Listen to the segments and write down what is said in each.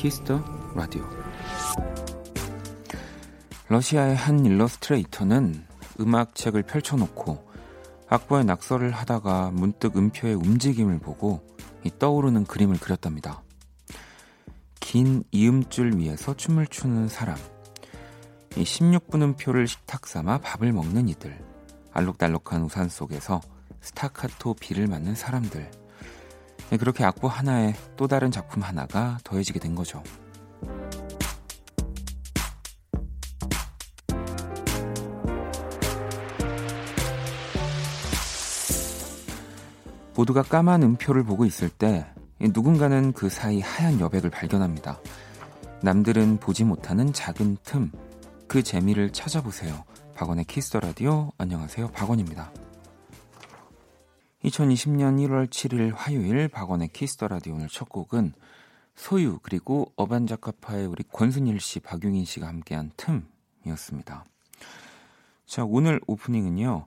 Kiss the Radio. 러시아의 한 일러스트레이터는 음악책을 펼쳐놓고 악보에 낙서를 하다가 문득 음표의 움직임을 보고 떠오르는 그림을 그렸답니다. 긴 이음줄 위에서 춤을 추는 사람, 16분 음표를 식탁 삼아 밥을 먹는 이들, 알록달록한 우산 속에서 스타카토 비를 맞는 사람들. 그렇게 악보 하나에 또 다른 작품 하나가 더해지게 된 거죠. 모두가 까만 음표를 보고 있을 때 누군가는 그 사이 하얀 여백을 발견합니다. 남들은 보지 못하는 작은 틈, 그 재미를 찾아보세요. 박원의 Kiss the Radio. 안녕하세요. 박원입니다. 2020년 1월 7일 화요일 박원의 Kiss the Radio 오늘 첫 곡은 소유 그리고 어반자카파의 우리 권순일 씨, 박용인 씨가 함께한 틈이었습니다. 자, 오늘 오프닝은요.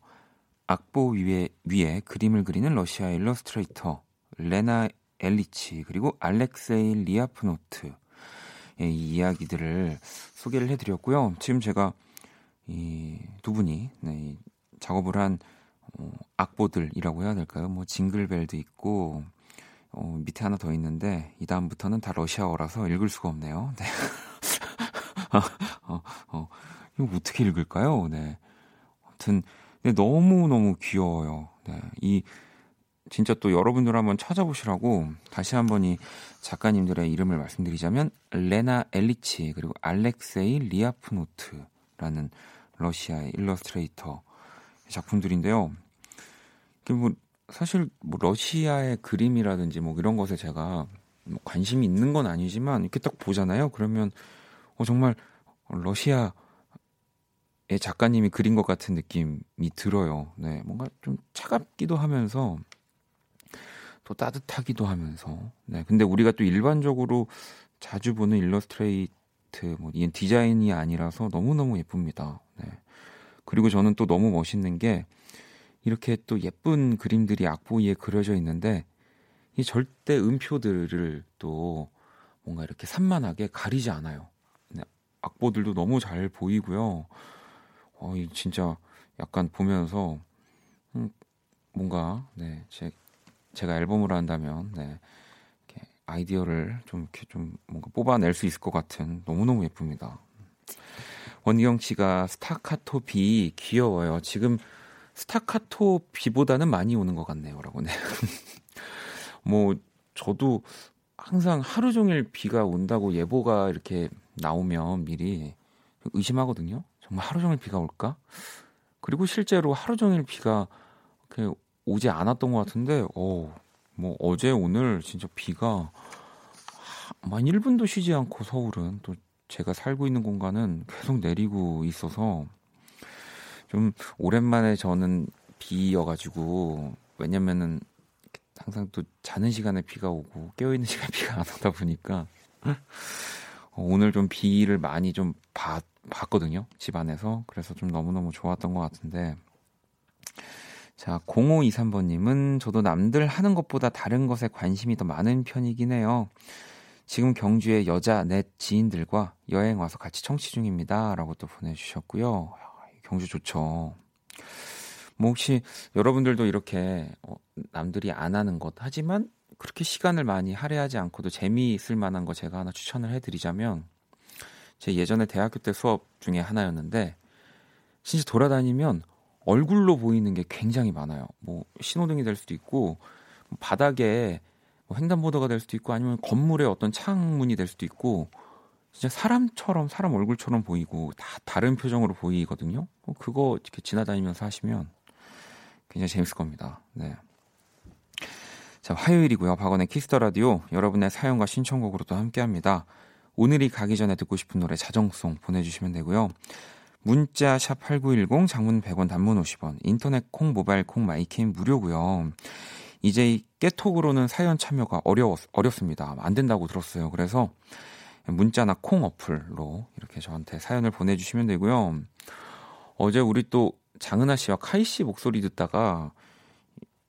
악보 위에, 위에 그림을 그리는 러시아 일러스트레이터 레나 엘리치 그리고 알렉세이 리아프노트 이 이야기들을 소개를 해드렸고요. 지금 제가 이 두 분이 네, 이 작업을 한 어, 악보들이라고 해야 될까요? 뭐 징글벨도 있고 어, 밑에 하나 더 있는데 이 다음부터는 다 러시아어라서 읽을 수가 없네요. 네. 어, 어, 이거 어떻게 읽을까요? 네. 아무튼 네, 너무 너무 귀여워요. 네. 이 진짜 또 여러분들 한번 찾아보시라고 다시 한번 이 작가님들의 이름을 말씀드리자면 레나 엘리치 그리고 알렉세이 리아프노트라는 러시아의 일러스트레이터 작품들인데요. 뭐 사실 뭐 러시아의 그림이라든지 뭐 이런 것에 제가 뭐 관심이 있는 건 아니지만 이렇게 딱 보잖아요. 그러면 어 정말 러시아 작가님이 그린 것 같은 느낌이 들어요. 네, 뭔가 좀 차갑기도 하면서 또 따뜻하기도 하면서. 네, 근데 우리가 또 일반적으로 자주 보는 일러스트레이트 뭐 이런 디자인이 아니라서 너무 너무 예쁩니다. 네. 그리고 저는 또 너무 멋있는 게 이렇게 또 예쁜 그림들이 악보 위에 그려져 있는데 이 절대 음표들을 또 뭔가 이렇게 산만하게 가리지 않아요. 네, 악보들도 너무 잘 보이고요. 어, 이 진짜 약간 보면서 음, 뭔가 네, 제 제가 앨범을 한다면 네, 이렇게 아이디어를 좀 이렇게 좀 뭔가 뽑아낼 수 있을 것 같은 너무 너무 예쁩니다. 원경 씨가 스타카토 비 귀여워요. 지금 스타카토 비보다는 많이 오는 것 같네요라고 네. 뭐 저도 항상 하루 종일 비가 온다고 예보가 이렇게 나오면 미리 의심하거든요. 정말 하루 종일 비가 올까? 그리고 실제로 하루 종일 비가 오지 않았던 것 같은데, 어, 뭐 어제 오늘 진짜 비가 만 1분도 쉬지 않고 서울은 또 제가 살고 있는 공간은 계속 내리고 있어서 좀 오랜만에 저는 비여가지고 왜냐면은 항상 또 자는 시간에 비가 오고 깨어 있는 시간에 비가 안 오다 보니까 어, 오늘 좀 비를 많이 좀 봤, 봤거든요 집 안에서. 그래서 좀 너무너무 좋았던 것 같은데. 자 0523번님은 저도 남들 하는 것보다 다른 것에 관심이 더 많은 편이긴 해요 지금 경주에 여자 넷 지인들과 여행 와서 같이 청취 중입니다. 라고 또 보내주셨고요. 경주 좋죠. 뭐 혹시 여러분들도 이렇게 어, 남들이 안 하는 것 하지만 그렇게 시간을 많이 할애하지 않고도 재미있을 만한 거 제가 하나 추천을 해드리자면 제 예전에 대학교 때 수업 중에 하나였는데 진짜 돌아다니면 얼굴로 보이는 게 굉장히 많아요. 뭐 신호등이 될 수도 있고 뭐 바닥에 뭐 횡단보도가 될 수도 있고 아니면 건물의 어떤 창문이 될 수도 있고 진짜 사람처럼 사람 얼굴처럼 보이고 다 다른 표정으로 보이거든요. 뭐 그거 이렇게 지나다니면서 하시면 굉장히 재밌을 겁니다. 네. 자, 화요일이고요. 박원의 Kiss the Radio 여러분의 사연과 신청곡으로 도 함께합니다. 오늘이 가기 전에 듣고 싶은 노래 자정송 보내주시면 되고요. 문자 샵 8910 장문 100원 단문 50원 인터넷 콩 모바일 콩 my K는 무료고요. 이제 이 깨톡으로는 사연 참여가 어려웠, 어렵습니다. 안 된다고 들었어요. 그래서 문자나 콩 어플로 이렇게 저한테 사연을 보내주시면 되고요. 어제 우리 또 장은하 씨와 카이 씨 목소리 듣다가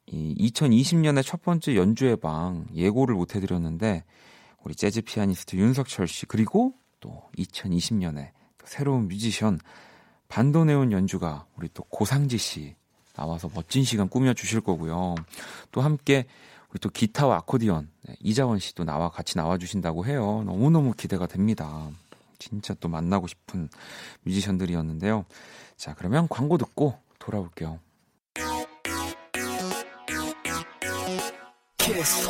이 2020년의 첫 번째 연주회 방 예고를 못 해드렸는데 우리 재즈 피아니스트 윤석철 씨 그리고 또 2020년에 새로운 뮤지션 반도네온 연주가 우리 또 고상지 씨 나와서 멋진 시간 꾸며 주실 거고요. 또 함께 우리 또 기타와 아코디언 네, 이자원 씨도 나와 같이 나와 주신다고 해요. 너무너무 기대가 됩니다. 진짜 또 만나고 싶은 뮤지션들이었는데요. 자, 그러면 광고 듣고 돌아올게요. 키스.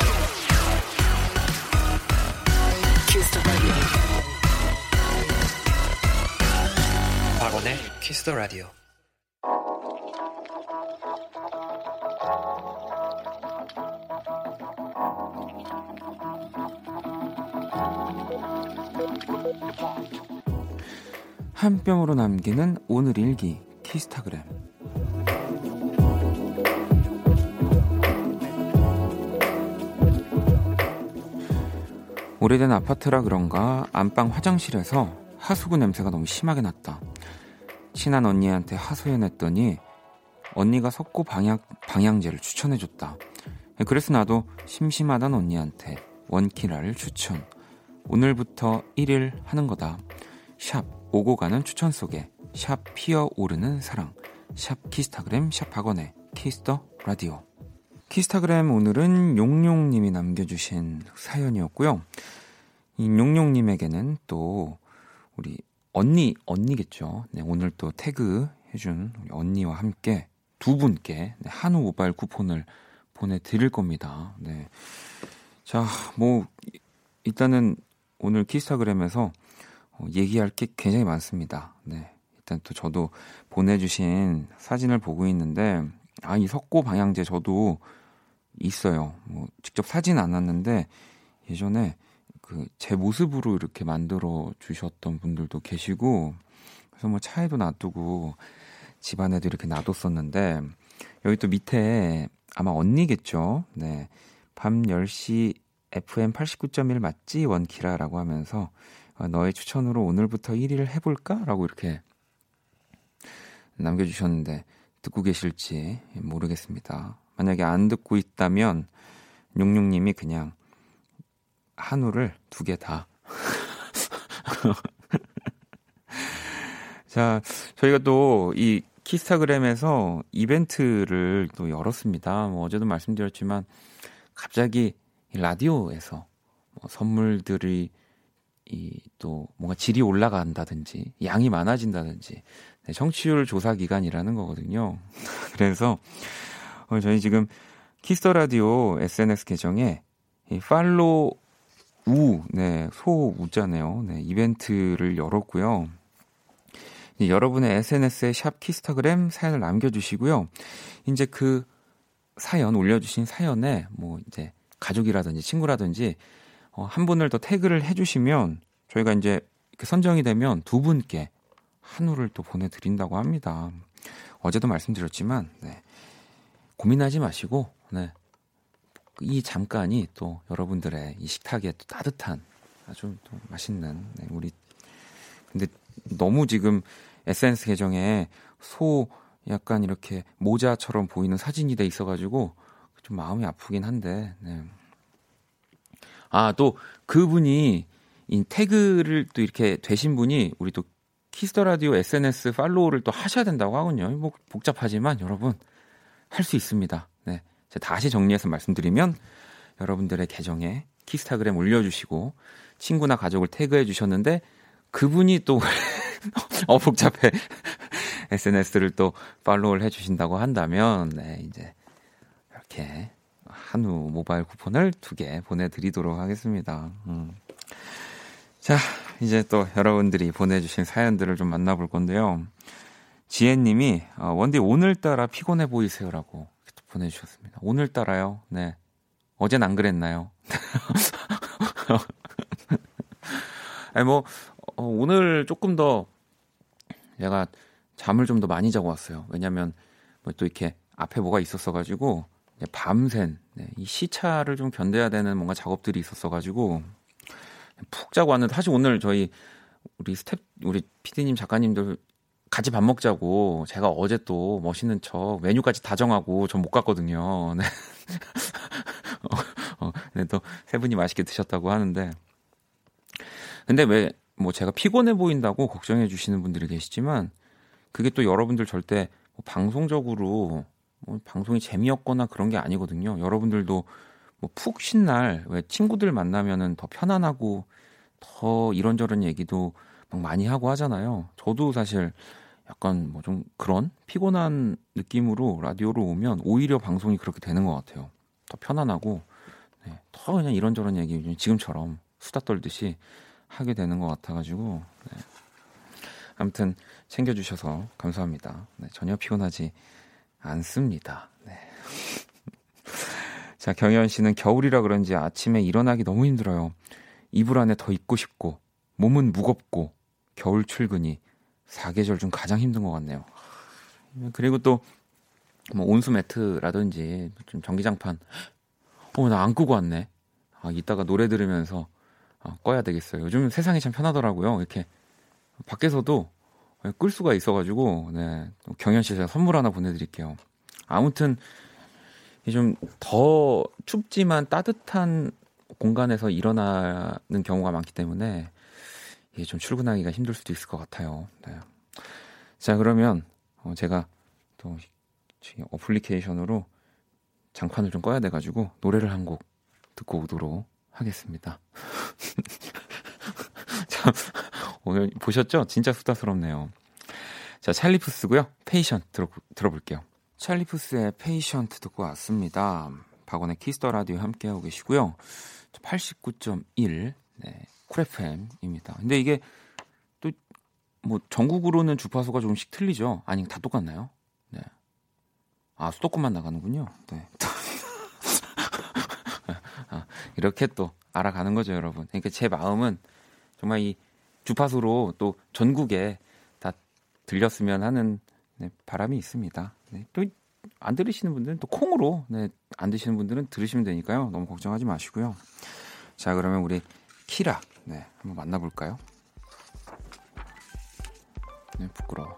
키스 박원의 키스 더 라디오. 한 뼘으로 남기는 오늘 일기 키스타그램 오래된 아파트라 그런가 안방 화장실에서 하수구 냄새가 너무 심하게 났다. 친한 언니한테 하소연했더니 언니가 석고 방향, 방향제를 추천해줬다. 그래서 나도 심심하단 언니한테 원키라를 추천. 오늘부터 1일 하는 거다. 샵 오고 가는 추천 속에 샵 피어 오르는 사랑 샵 키스타그램 샵 박원의 키스 더 라디오 키스타그램 오늘은 용용님이 남겨주신 사연이었고요. 이 용용님에게는 또 우리 언니 언니겠죠. 네, 오늘 또 태그 해준 우리 언니와 함께 두 분께 네, 한우 모바일 쿠폰을 보내드릴 겁니다. 네. 자, 뭐 일단은 오늘 키스타그램에서 어, 얘기할 게 굉장히 많습니다. 네. 일단 또 저도 보내주신 사진을 보고 있는데, 아, 이 석고 방향제 저도 있어요. 뭐, 직접 사진 안 왔는데, 예전에 그 제 모습으로 이렇게 만들어 주셨던 분들도 계시고, 그래서 뭐 차에도 놔두고, 집안에도 이렇게 놔뒀었는데, 여기 또 밑에 아마 언니겠죠. 네. 밤 10시 FM 89.1 맞지? 원키라라고 하면서 아, 너의 추천으로 오늘부터 1위를 해볼까? 라고 이렇게 남겨주셨는데 듣고 계실지 모르겠습니다. 만약에 안 듣고 있다면 용용님이 그냥 한우를 두 개 다. 자, 저희가 또 이 키스타그램에서 이벤트를 또 열었습니다. 뭐 어제도 말씀드렸지만 갑자기 라디오에서 뭐 선물들이 이 또 뭔가 질이 올라간다든지 양이 많아진다든지 네, 청취율 조사 기간이라는 거거든요. 그래서 어, 저희 지금 키스 더 라디오 SNS 계정에 이 팔로 우, 네, 소 우자네요. 네, 이벤트를 열었고요. 네, 여러분의 SNS에 샵 키스타그램 사연을 남겨주시고요. 이제 그 사연 올려주신 사연에 뭐 이제 가족이라든지 친구라든지 어, 한 분을 더 태그를 해주시면 저희가 이제 선정이 되면 두 분께 한우를 또 보내드린다고 합니다. 어제도 말씀드렸지만 네. 고민하지 마시고 네. 이 잠깐이 또 여러분들의 이 식탁에 또 따뜻한 아주 또 맛있는 네, 우리 근데 너무 지금 SNS 계정에 소 약간 이렇게 모자처럼 보이는 사진이 돼 있어가지고 좀 마음이 아프긴 한데 네. 아, 또 그분이 이 태그를 또 이렇게 되신 분이 우리 또 키스 더 라디오 SNS follow를 또 하셔야 된다고 하군요. 뭐 복잡하지만 여러분 할 수 있습니다. 네. 제가 다시 정리해서 말씀드리면 여러분들의 계정에 키스타그램 올려주시고 친구나 가족을 태그해 주셨는데 그분이 또 어, 복잡해. SNS를 또 팔로우를 해 주신다고 한다면, 네, 이제, 이렇게 한우 모바일 쿠폰을 두 개 보내드리도록 하겠습니다. 음. 자, 이제 또 여러분들이 보내주신 사연들을 좀 만나볼 건데요. 지혜님이 어, 원디 오늘따라 피곤해 보이세요라고 보내주셨습니다. 오늘따라요. 네. 어젠 안 그랬나요? 아니 뭐 어, 오늘 조금 더 제가 잠을 좀 더 많이 자고 왔어요. 왜냐면 하뭐또 이렇게 앞에 뭐가 있었어 가지고 밤샌 네, 이 시차를 좀 견뎌야 되는 뭔가 작업들이 있었어가지고 푹 자고 왔는데 사실 오늘 저희 우리 스텝 우리 피디님 작가님들 같이 밥 먹자고 제가 어제 또 멋있는 척 메뉴까지 다 정하고 전 못 갔거든요. 네. 어, 어, 네, 또 세 분이 맛있게 드셨다고 하는데 근데 왜 뭐 제가 피곤해 보인다고 걱정해 주시는 분들이 계시지만 그게 또 여러분들 절대 뭐 방송적으로 뭐 방송이 재미없거나 그런 게 아니거든요. 여러분들도 뭐 푹 쉰 날 왜 친구들 만나면은 더 편안하고 더 이런저런 얘기도 막 많이 하고 하잖아요. 저도 사실 약간 뭐 좀 그런 피곤한 느낌으로 라디오로 오면 오히려 방송이 그렇게 되는 것 같아요. 더 편안하고 네, 더 그냥 이런저런 얘기 지금처럼 수다 떨듯이 하게 되는 것 같아가지고 네. 아무튼 챙겨주셔서 감사합니다. 네, 전혀 피곤하지 않습니다. 네. 자 경현 씨는 겨울이라 그런지 아침에 일어나기 너무 힘들어요. 이불 안에 더 입고 싶고 몸은 무겁고 겨울 출근이 사계절 중 가장 힘든 것 같네요. 그리고 또 뭐 온수 매트라든지 좀 전기장판 어 나 안 끄고 왔네. 아 이따가 노래 들으면서 어, 꺼야 되겠어요. 요즘 세상이 참 편하더라고요. 이렇게 밖에서도 끌 수가 있어가지고 네 경현 씨 제가 선물 하나 보내드릴게요. 아무튼 좀 더 춥지만 따뜻한 공간에서 일어나는 경우가 많기 때문에 이게 좀 출근하기가 힘들 수도 있을 것 같아요. 네. 자, 그러면 어, 제가 또 어플리케이션으로 장판을 좀 꺼야 돼가지고 노래를 한 곡 듣고 오도록 하겠습니다. 참, 오늘 보셨죠? 진짜 수다스럽네요. 자, 찰리푸스고요. Patient 들어, 들어볼게요. 찰리푸스의 Patient 듣고 왔습니다. 박원의 키스 더 라디오 함께하고 계시고요. 89.1 네, 쿨FM입니다. 근데 이게 또 뭐 전국으로는 주파수가 조금씩 틀리죠? 아니 다 똑같나요? 네. 아 수도권만 나가는군요. 네. 아, 이렇게 또 알아가는 거죠, 여러분. 그러니까 제 마음은 정말 이 주파수로 또 전국에 다 들렸으면 하는 네, 바람이 있습니다. 네, 또안 들으시는 분들은 또 콩으로 네, 안 드시는 분들은 들으시면 되니까요. 너무 걱정하지 마시고요. 자, 그러면 우리 키라 네, 한번 만나볼까요? 네, 부끄러워.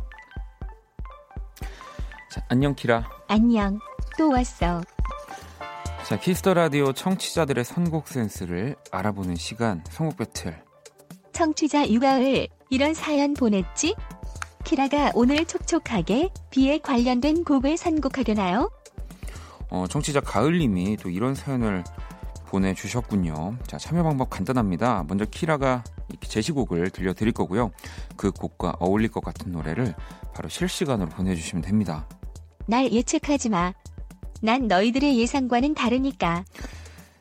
자, 안녕 키라. 안녕. 또 왔어. 자, 키스 더 라디오 청취자들의 선곡 센스를 알아보는 시간 선곡 배틀. 청취자 유가을 이런 사연 보냈지? 키라가 오늘 촉촉하게 비에 관련된 곡을 선곡하려나요? 어, 청취자 가을님이 또 이런 사연을 보내주셨군요. 자, 참여 방법 간단합니다. 먼저 키라가 제시곡을 들려드릴 거고요. 그 곡과 어울릴 것 같은 노래를 바로 실시간으로 보내주시면 됩니다. 날 예측하지 마. 난 너희들의 예상과는 다르니까.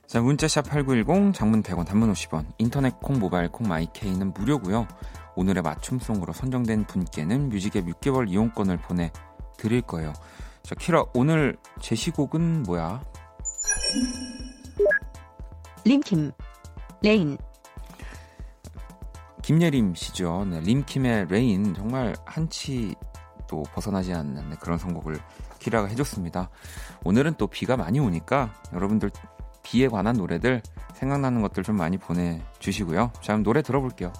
자, 문자샵 8910, 장문 100원, 단문 50원, 인터넷 콩, 모바일 콩, 마이케이는 무료고요. 오늘의 맞춤송으로 선정된 분께는 뮤직앱 6개월 이용권을 보내드릴 거예요. 자, 키라, 오늘 제시곡은 뭐야? 림킴, Rain. 김예림 씨죠. 네, 림킴의 Rain 정말 한치 또 벗어나지 않는 네, 그런 선곡을 키라가 해줬습니다. 오늘은 또 비가 많이 오니까 여러분들 비에 관한 노래들 생각나는 것들 좀 많이 보내주시고요. 자, 그럼 노래 들어볼게요.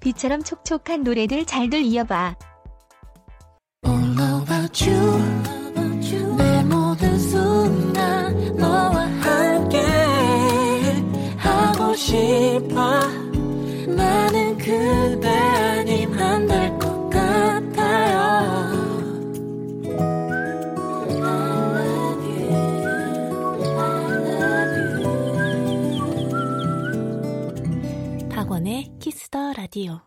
비처럼 촉촉한 노래들 잘들 이어봐. 싶어 나는 그대 키스 더 라디오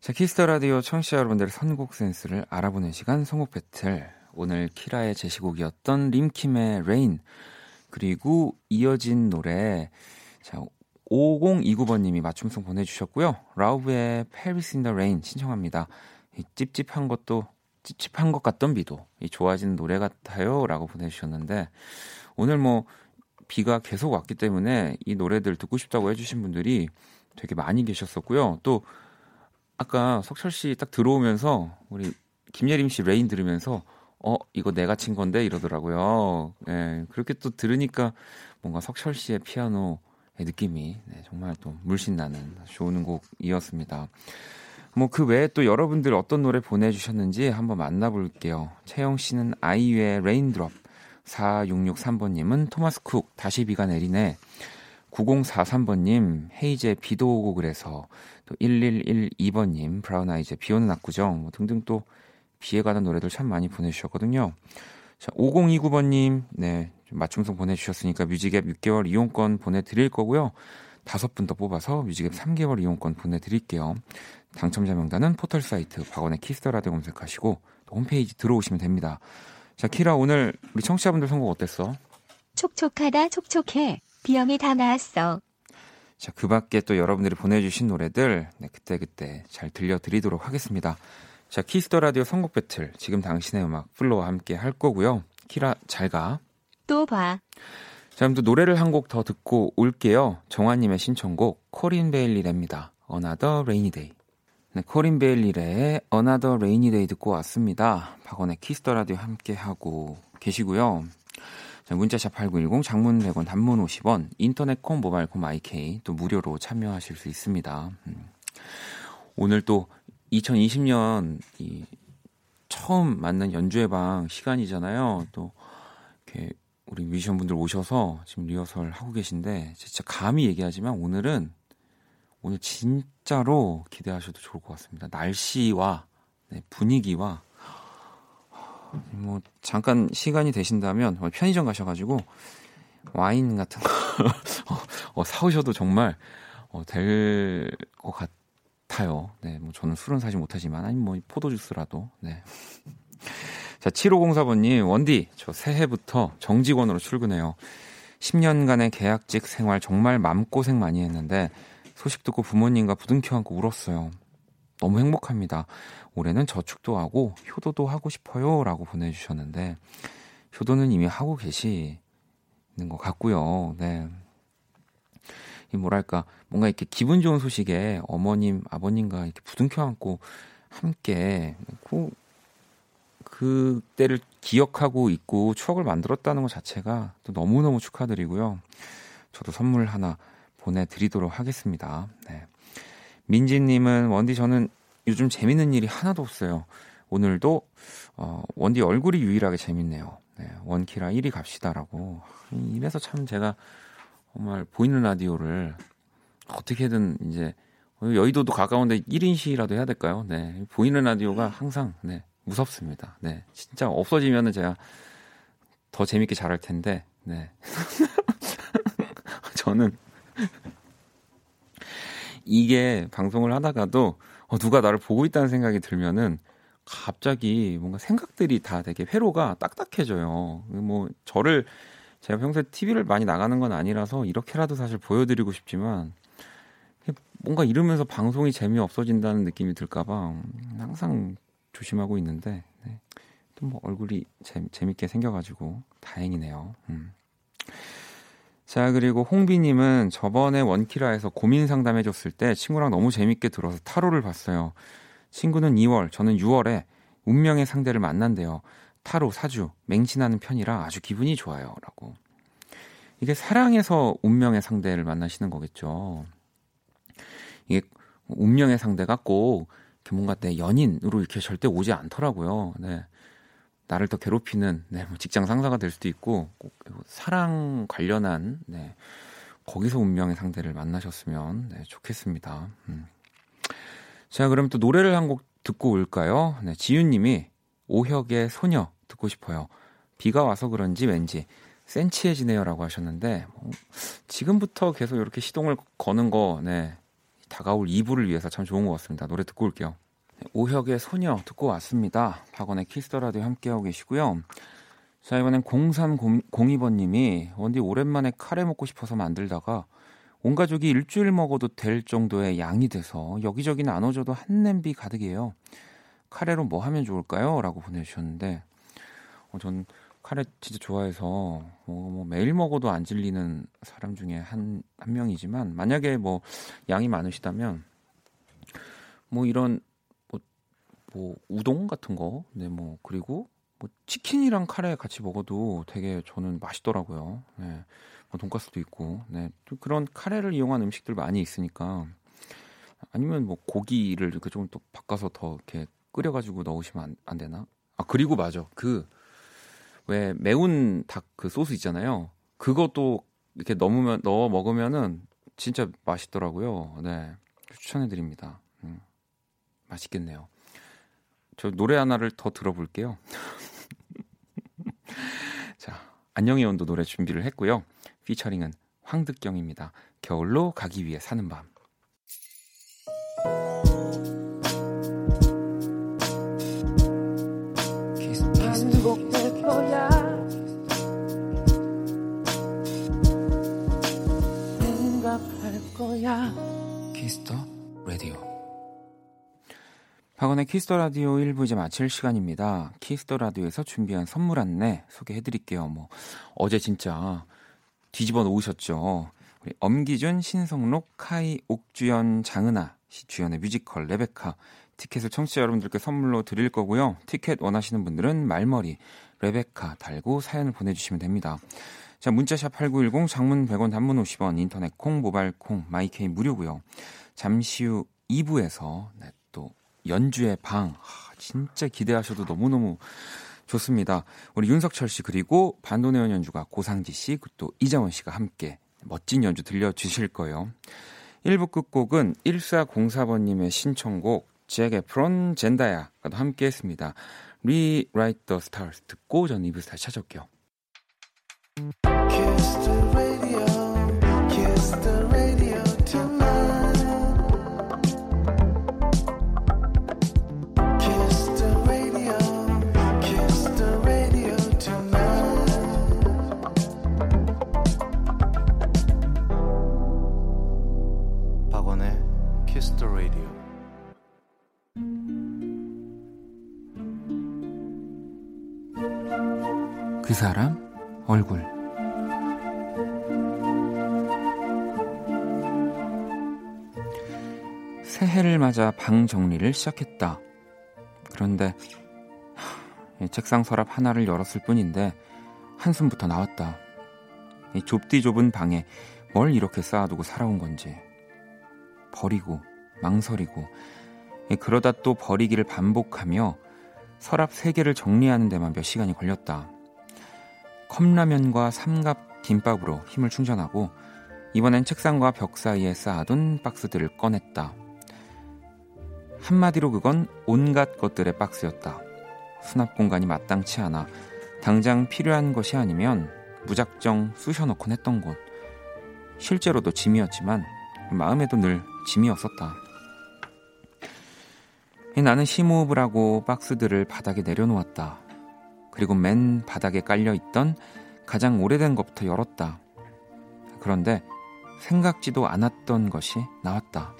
자, 키스 더 라디오 청취자 여러분들의 선곡 센스를 알아보는 시간 선곡 배틀. 오늘 키라의 제시곡이었던 림킴의 Rain 그리고 이어진 노래 자, 5029번님이 맞춤송 보내주셨고요. 라우브의 Paris in the Rain 신청합니다. 이 찝찝한 것도 찝찝한 것 같던 비도 이 좋아지는 노래 같아요. 라고 보내주셨는데 오늘 뭐 비가 계속 왔기 때문에 이 노래들 듣고 싶다고 해주신 분들이 되게 많이 계셨었고요. 또 아까 석철 씨 딱 들어오면서 우리 김예림 씨 Rain 들으면서 어 이거 내가 친 건데 이러더라고요. 예, 그렇게 또 들으니까 뭔가 석철 씨의 피아노 느낌이 네, 정말 또 물씬 나는 좋은 곡이었습니다. 뭐 그 외에 또 여러분들 어떤 노래 보내주셨는지 한번 만나볼게요. 채영 씨는 아이유의 Rain Drop, 4663번님은 토마스 쿡, 다시 비가 내리네. 9043번님, 헤이즈 비도 오고 그래서, 또 1112번님, 브라운 아이즈 비 오는 압구정, 뭐 등등 또 비에 관한 노래들 참 많이 보내주셨거든요. 자, 5029번님, 네, 맞춤송 보내주셨으니까 뮤직앱 6개월 이용권 보내드릴 거고요. 다섯 분 더 뽑아서 뮤직앱 3개월 이용권 보내드릴게요. 당첨자 명단은 포털 사이트 박원의 키스 더 라디오 검색하시고 홈페이지 들어오시면 됩니다. 자, 키라 오늘 우리 청취자분들 선곡 어땠어? 촉촉하다 촉촉해. 비염이 다 나았어. 자, 그 밖에 또 여러분들이 보내주신 노래들 네, 그때그때 잘 들려드리도록 하겠습니다. 자, 키스 더 라디오 선곡 배틀 지금 당신의 음악 플로와 함께 할 거고요. 키라 잘 가. 또 봐. 자, 그럼 또 노래를 한 곡 더 듣고 올게요. 정화님의 신청곡 코린 베일리 랩니다. Another Rainy Day. 네, 코린 베일리 래의 Another Rainy Day 듣고 왔습니다. 박원의 키스 더 라디오 함께 하고 계시고요. 자, 문자샵 8910 장문 100원 단문 50원 인터넷 콩 모바일 콩 마이케이 또 무료로 참여하실 수 있습니다. 음. 오늘 또 2020년 이 처음 맞는 연주회 방 시간이잖아요. 또 이렇게 우리 뮤지션 분들 오셔서 지금 리허설 하고 계신데 진짜 감히 얘기하지만 오늘은 오늘 진짜로 기대하셔도 좋을 것 같습니다. 날씨와 네, 분위기와 뭐 잠깐 시간이 되신다면 편의점 가셔가지고 와인 같은 거 어, 사오셔도 정말 어, 될 것 같아요. 네, 뭐 저는 술은 사지 못하지만 아니 뭐 포도 주스라도. 네. 자, 7504번님, 원디, 저 새해부터 정직원으로 출근해요. 10년간의 계약직 생활 정말 맘고생 많이 했는데 소식 듣고 부모님과 부둥켜 안고 울었어요. 너무 행복합니다. 올해는 저축도 하고 효도도 하고 싶어요. 라고 보내주셨는데, 효도는 이미 하고 계시는 것 같고요. 네. 이 뭐랄까, 뭔가 이렇게 기분 좋은 소식에 어머님, 아버님과 이렇게 부둥켜 안고 함께 그 그때를 기억하고 있고 추억을 만들었다는 것 자체가 또 너무너무 축하드리고요. 저도 선물 하나 보내드리도록 하겠습니다. 네. 민지님은 원디 저는 요즘 재밌는 일이 하나도 없어요. 오늘도 어, 원디 얼굴이 유일하게 재밌네요. 네, 원키라 1위 갑시다라고. 이래서 참 제가 정말 보이는 라디오를 어떻게든 이제 여의도도 가까운데 1인 시라도 해야 될까요? 네. 보이는 라디오가 항상 네, 무섭습니다. 네. 진짜 없어지면은 제가 더 재밌게 잘할 텐데, 네. 저는 이게 방송을 하다가도 어, 누가 나를 보고 있다는 생각이 들면은 갑자기 뭔가 생각들이 다 되게 회로가 딱딱해져요. 뭐 저를 제가 평소에 TV를 많이 나가는 건 아니라서 이렇게라도 사실 보여드리고 싶지만 뭔가 이러면서 방송이 재미없어진다는 느낌이 들까봐 항상 조심하고 있는데 네. 또 뭐 얼굴이 재, 재밌게 생겨가지고 다행이네요. 음. 자 그리고 홍비님은 저번에 원키라에서 고민 상담해줬을 때 친구랑 너무 재밌게 들어서 타로를 봤어요. 친구는 2월, 저는 6월에 운명의 상대를 만난대요. 타로 사주 맹신하는 편이라 아주 기분이 좋아요 라고. 이게 사랑에서 운명의 상대를 만나시는 거겠죠. 이게 운명의 상대가 꼭 뭔가 내 연인으로 이렇게 절대 오지 않더라고요. 네. 나를 더 괴롭히는 네, 뭐 직장 상사가 될 수도 있고 꼭 사랑 관련한 네, 거기서 운명의 상대를 만나셨으면 네, 좋겠습니다. 음. 자, 그럼 또 노래를 한 곡 듣고 올까요? 네, 지윤님이 오혁의 소녀 듣고 싶어요. 비가 와서 그런지 왠지 센치해지네요라고 하셨는데 뭐, 지금부터 계속 이렇게 시동을 거는 거 네, 다가올 2부를 위해서 참 좋은 것 같습니다. 노래 듣고 올게요. 오혁의 소녀 듣고 왔습니다. 박원의 키스터라디오 함께하고 계시고요. 자, 이번엔 0302번님이 원디 오랜만에 카레 먹고 싶어서 만들다가 온 가족이 일주일 먹어도 될 정도의 양이 돼서 여기저기 나눠줘도 한 냄비 가득이에요. 카레로 뭐 하면 좋을까요? 라고 보내주셨는데, 어, 전 카레 진짜 좋아해서 뭐, 뭐 매일 먹어도 안 질리는 사람 중에 한, 한 명이지만, 만약에 뭐 양이 많으시다면, 뭐 이런 뭐 우동 같은 거, 네 뭐 그리고 뭐 치킨이랑 카레 같이 먹어도 되게 저는 맛있더라고요. 네, 뭐 돈가스도 있고, 네, 또 그런 카레를 이용한 음식들 많이 있으니까 아니면 뭐 고기를 이렇게 좀또 바꿔서 더 이렇게 끓여가지고 넣으시면 안, 안 되나? 아 그리고 맞아 그 왜 매운 닭 그 소스 있잖아요. 그것도 이렇게 넣으면 넣어 먹으면은 진짜 맛있더라고요. 네. 추천해 드립니다. 음, 맛있겠네요. 저 노래 하나를 더 들어볼게요. 자, 안녕의 온도 노래 준비를 했고요. 피처링은 황득경입니다. 겨울로 가기 위해 사는 밤. 거야. 키스 더 라디오. 박원의 키스 더 라디오 1부 이제 마칠 시간입니다. 키스 더 라디오에서 준비한 선물 안내 소개해 드릴게요. 뭐 어제 진짜 뒤집어 놓으셨죠. 우리 엄기준, 신성록, 카이, 옥주연, 장은아 씨 주연의 뮤지컬 레베카 티켓을 청취자 여러분들께 선물로 드릴 거고요. 티켓 원하시는 분들은 말머리 레베카 달고 사연을 보내주시면 됩니다. 자, 문자샵 8910 장문 100원 단문 50원 인터넷 콩 모바일 콩 마이케이 무료고요. 잠시 후 2부에서 네, 또 연주의 방 하, 진짜 기대하셔도 너무너무 좋습니다. 우리 윤석철 씨 그리고 반도네온 연주가 고상지 씨, 또 이장원 씨가 함께 멋진 연주 들려주실 거예요. 1부 끝곡은 1404번님의 신청곡 잭 에프론 젠다야가 함께 했습니다. Rewrite the Stars 듣고 전 2부 다시 찾아올게요. 그 사람 얼굴 새해를 맞아 방 정리를 시작했다. 그런데 책상 서랍 하나를 열었을 뿐인데 한숨부터 나왔다. 이 좁디 좁은 방에 뭘 이렇게 쌓아두고 살아온 건지 버리고 망설이고 그러다 또 버리기를 반복하며 서랍 세 개를 정리하는 데만 몇 시간이 걸렸다. 컵라면과 삼갑 김밥으로 힘을 충전하고 이번엔 책상과 벽 사이에 쌓아둔 박스들을 꺼냈다. 한마디로 그건 온갖 것들의 박스였다. 수납 공간이 마땅치 않아 당장 필요한 것이 아니면 무작정 쑤셔놓곤 했던 곳. 실제로도 짐이었지만 마음에도 늘 짐이었었다. 나는 심호흡을 하고 박스들을 바닥에 내려놓았다. 그리고 맨 바닥에 깔려 있던 가장 오래된 것부터 열었다. 그런데 생각지도 않았던 것이 나왔다.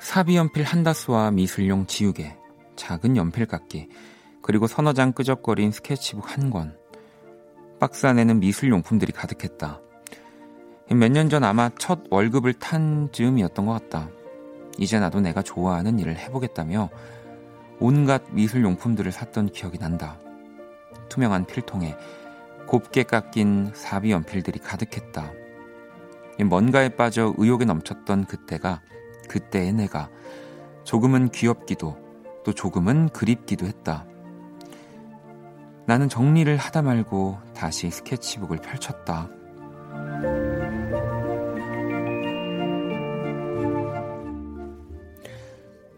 사비 연필 한 다스와 미술용 지우개, 작은 연필깎이, 그리고 서너 장 끄적거린 스케치북 한 권. 박스 안에는 미술용품들이 가득했다. 몇 년 전 아마 첫 월급을 탄 즈음이었던 것 같다. 이제 나도 내가 좋아하는 일을 해보겠다며 온갖 미술 용품들을 샀던 기억이 난다. 투명한 필통에 곱게 깎인 사비 연필들이 가득했다. 뭔가에 빠져 의욕에 넘쳤던 그때가 그때의 내가 조금은 귀엽기도 또 조금은 그립기도 했다. 나는 정리를 하다 말고 다시 스케치북을 펼쳤다.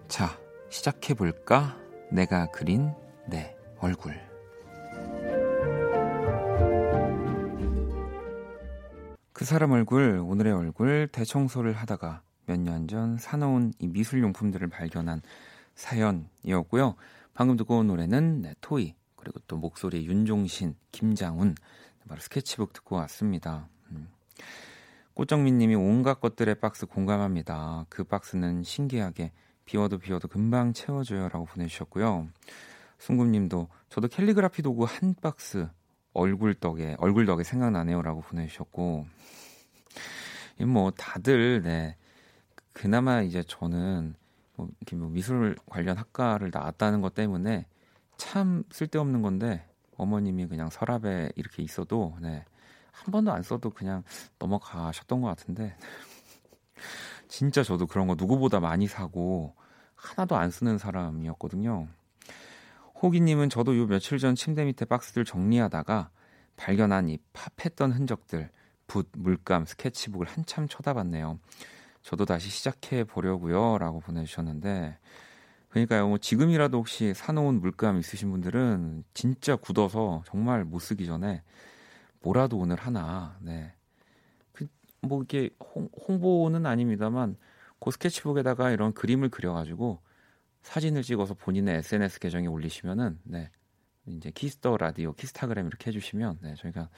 자, 시작해볼까? 내가 그린 내 얼굴. 그 사람 얼굴, 오늘의 얼굴, 대청소를 하다가 몇 년 전 사놓은 이 미술용품들을 발견한 사연이었고요. 방금 듣고 온 노래는 네, 토이, 그리고 또 목소리 윤종신, 김장훈, 바로 스케치북 듣고 왔습니다. 음. 꽃정민 님이 온갖 것들의 박스 공감합니다. 그 박스는 신기하게 비워도 비워도 금방 채워줘요라고 보내주셨고요. 순금님도 저도 캘리그라피 도구 한 박스 얼굴 덕에 얼굴 덕에 생각나네요라고 보내주셨고 뭐 다들 네 그나마 이제 저는 뭐 이렇게 뭐 미술 관련 학과를 나왔다는 것 때문에 참 쓸데없는 건데 어머님이 그냥 서랍에 이렇게 있어도 네. 한 번도 안 써도 그냥 넘어가셨던 것 같은데 진짜 저도 그런 거 누구보다 많이 사고 하나도 안 쓰는 사람이었거든요. 호기님은 저도 요 며칠 전 침대 밑에 박스들 정리하다가 발견한 이 팝했던 흔적들, 붓, 물감, 스케치북을 한참 쳐다봤네요. 저도 다시 시작해 보려고요. 라고 보내주셨는데, 그러니까요, 뭐 지금이라도 혹시 사놓은 물감 있으신 분들은 진짜 굳어서 정말 못 쓰기 전에 뭐라도 오늘 하나, 네. 그, 뭐 이게 홍, 홍보는 아닙니다만, 그 스케치북에다가 이런 그림을 그려가지고 사진을 찍어서 본인의 SNS 계정에 올리시면은, 네. 이제 키스 더 라디오, 키스타그램 이렇게 해주시면, 네. 저희가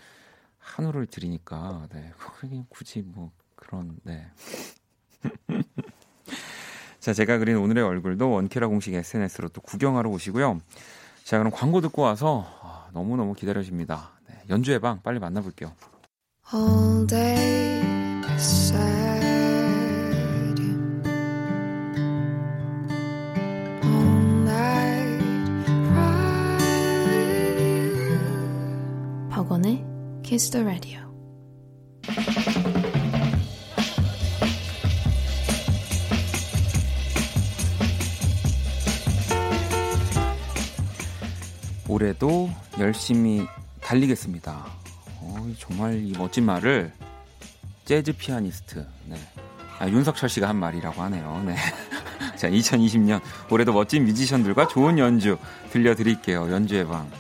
한우를 드리니까, 네. 굳이 뭐 그런, 네. 자, 제가 그린 오늘의 얼굴도 원키라 공식 SNS로 또 구경하러 오시고요. 자, 그럼 광고 듣고 와서 아, 너무 너무 기다려집니다. 네, 연주의 방 빨리 만나볼게요. All day beside you. All night cry with you. 박원의 Kiss the Radio. 올해도 열심히 달리겠습니다. 어, 정말 이 멋진 말을 재즈 피아니스트 네. 아, 윤석철 씨가 한 말이라고 하네요. 네. 자, 2020년 올해도 멋진 뮤지션들과 좋은 연주 들려드릴게요. 연주의 방.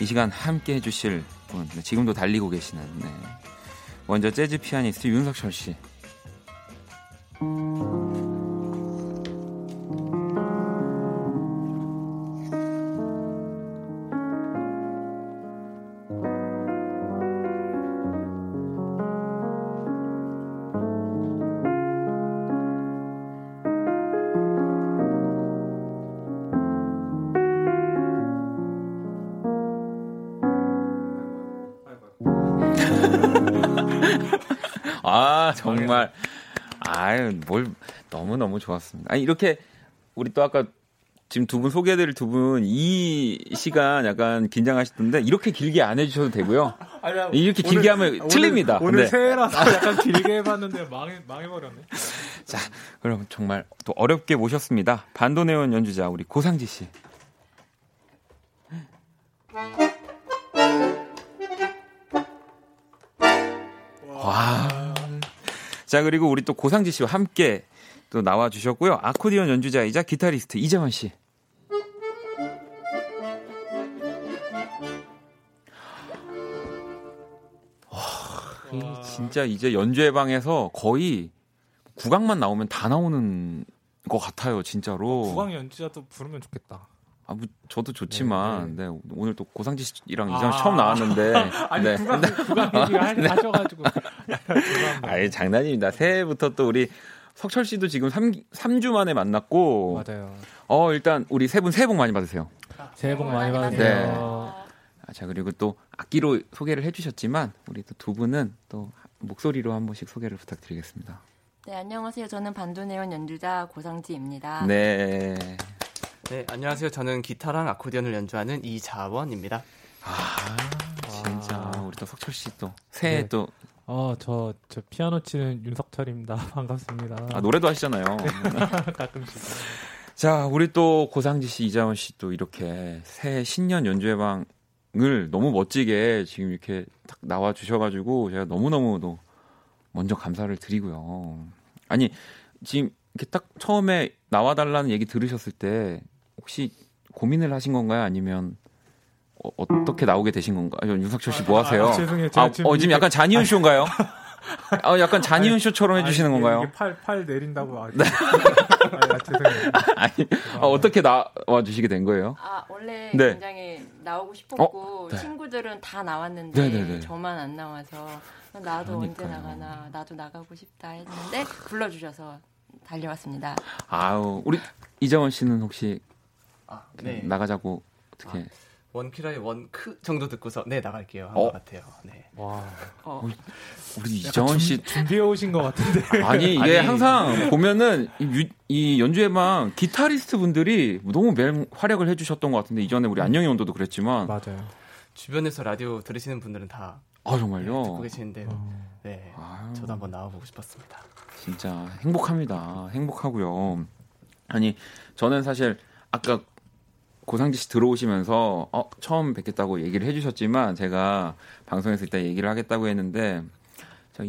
이 시간 함께 해주실 분, 네, 지금도 달리고 계시는 네. 먼저 재즈 피아니스트 윤석철 씨. 정말 아유 뭘 너무 너무 좋았습니다. 아니 이렇게 우리 또 아까 지금 두 분 소개해드릴 두 분 이 시간 약간 긴장하시던데 이렇게 길게 안 해주셔도 되고요. 아니야, 이렇게 오늘, 길게 하면 오늘, 틀립니다. 오늘 네. 새해라서 약간 길게 해봤는데 망해 망해버렸네. 자 그럼 정말 또 어렵게 모셨습니다. 반도네온 연주자 우리 고상지 씨. 와. 자, 그리고 우리 또 고상지 씨와 함께 또 나와 주셨고요. 아코디언 연주자이자 기타리스트 이재환 씨. 와, 진짜 이제 연주회 방에서 거의 국악만 나오면 다 나오는 것 같아요, 진짜로. 국악 연주자도 부르면 좋겠다. 아, 뭐 저도 좋지만, 네, 네. 네 오늘 또 고상지 씨랑 이장 아~ 처음 나왔는데, 아니 네. 구강 구강 얘기가 네. 하셔가지고. 아예 장난입니다. 새해부터 또 우리 석철 씨도 지금 3, 3주 만에 만났고, 맞아요. 어 일단 우리 세 분 새해 복 많이 받으세요. 새해 복 많이 받으세요. 네. 아, 자 그리고 또 악기로 소개를 해주셨지만 우리 또 두 분은 또 목소리로 한 번씩 소개를 부탁드리겠습니다. 네 안녕하세요. 저는 반도네온 연주자 고상지입니다. 네. 네, 안녕하세요. 저는 기타랑 아코디언을 연주하는 이자원입니다. 아, 진짜 우리 또 석철 씨 또 새해 네. 또 어, 저, 저 피아노 치는 윤석철입니다. 반갑습니다. 아, 노래도 하시잖아요. 가끔씩. 자, 우리 또 고상지 씨, 이자원 씨 또 이렇게 새 신년 연주회방을 너무 멋지게 지금 이렇게 딱 나와 주셔가지고 제가 너무너무도 먼저 감사를 드리고요. 아니, 지금 이렇게 딱 처음에 나와달라는 얘기 들으셨을 때 혹시 고민을 하신 건가요? 아니면 어, 떻게 나오게 되신 건가요? 윤석철 씨 뭐 하세요? 아, 죄송해요. 아, 지금, 어, 지금 약간 잔이윤 쇼인가요? 어, 약간 잔이윤 쇼처럼 해주시는 건가요? 팔, 팔 내린다고. 아, 네. 아, 죄송해요. 아니, 아, 어떻게 나와 주시게 된 거예요? 아, 원래 네. 굉장히 나오고 싶었고, 어? 네. 친구들은 다 나왔는데, 네네네. 저만 안 나와서, 나도 그러니까요. 언제 나가나, 나도 나가고 싶다 했는데, 불러주셔서 달려왔습니다. 아우, 우리 이정원 씨는 혹시 아, 네. 나가자고 어떻게? 아, 원키라의 원크 정도 듣고서 네 나갈게요 한것 어? 같아요. 네. 와. 어. 우리 이정원 씨 준비해 오신 것 같은데. 아니 이게 아니, 항상 보면은 이, 이 연주회만 기타리스트 분들이 너무 매일 활약을 해주셨던 것 같은데 이전에 우리 안녕의 온도도 그랬지만 맞아요. 주변에서 라디오 들으시는 분들은 다 아 정말요? 네, 듣고 계시는데 어. 네 아유. 저도 한번 나와보고 싶었습니다. 진짜 행복합니다. 행복하고요. 아니 저는 사실 아까 고상지 씨 들어오시면서 어, 처음 뵙겠다고 얘기를 해주셨지만 제가 방송에서 이따 얘기를 하겠다고 했는데 제가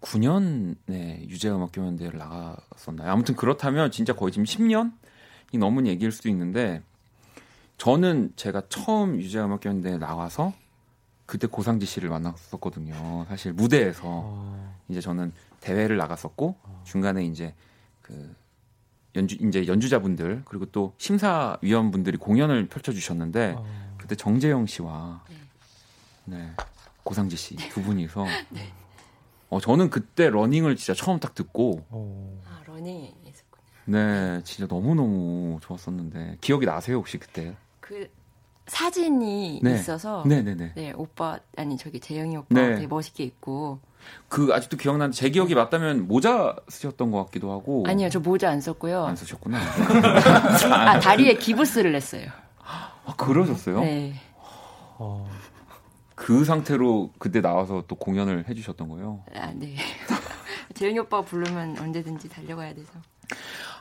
2009년에 유재음악교연대회를 나갔었나요? 아무튼 그렇다면 진짜 거의 지금 10년이 넘은 얘기일 수도 있는데 저는 제가 처음 유재하음악경연대회에 나와서 그때 고상지 씨를 만났었거든요. 사실 무대에서 어. 이제 저는 대회를 나갔었고 어. 중간에 이제 그 연주 이제 연주자분들 그리고 또 심사위원분들이 공연을 펼쳐주셨는데 어. 그때 정재형 씨와 네, 네 고상지 씨 두 분이서 네. 어 저는 그때 Running을 진짜 처음 딱 듣고 어. 아 Running이 있었군요. 네, 진짜 너무 너무 좋았었는데 기억이 나세요 혹시 그때? 그 사진이 네. 있어서 네네네. 네 오빠 아니 저기 재영이 오빠 네. 되게 멋있게 입고 그 아직도 기억나는데 제 기억이 맞다면 모자 쓰셨던 것 같기도 하고 아니요 저 모자 안 썼고요 안 쓰셨구나 아 다리에 기부스를 냈어요 아 그러셨어요? 네 어, 그 상태로 그때 나와서 또 공연을 해주셨던 거예요? 아 네 재영이 오빠 부르면 언제든지 달려가야 돼서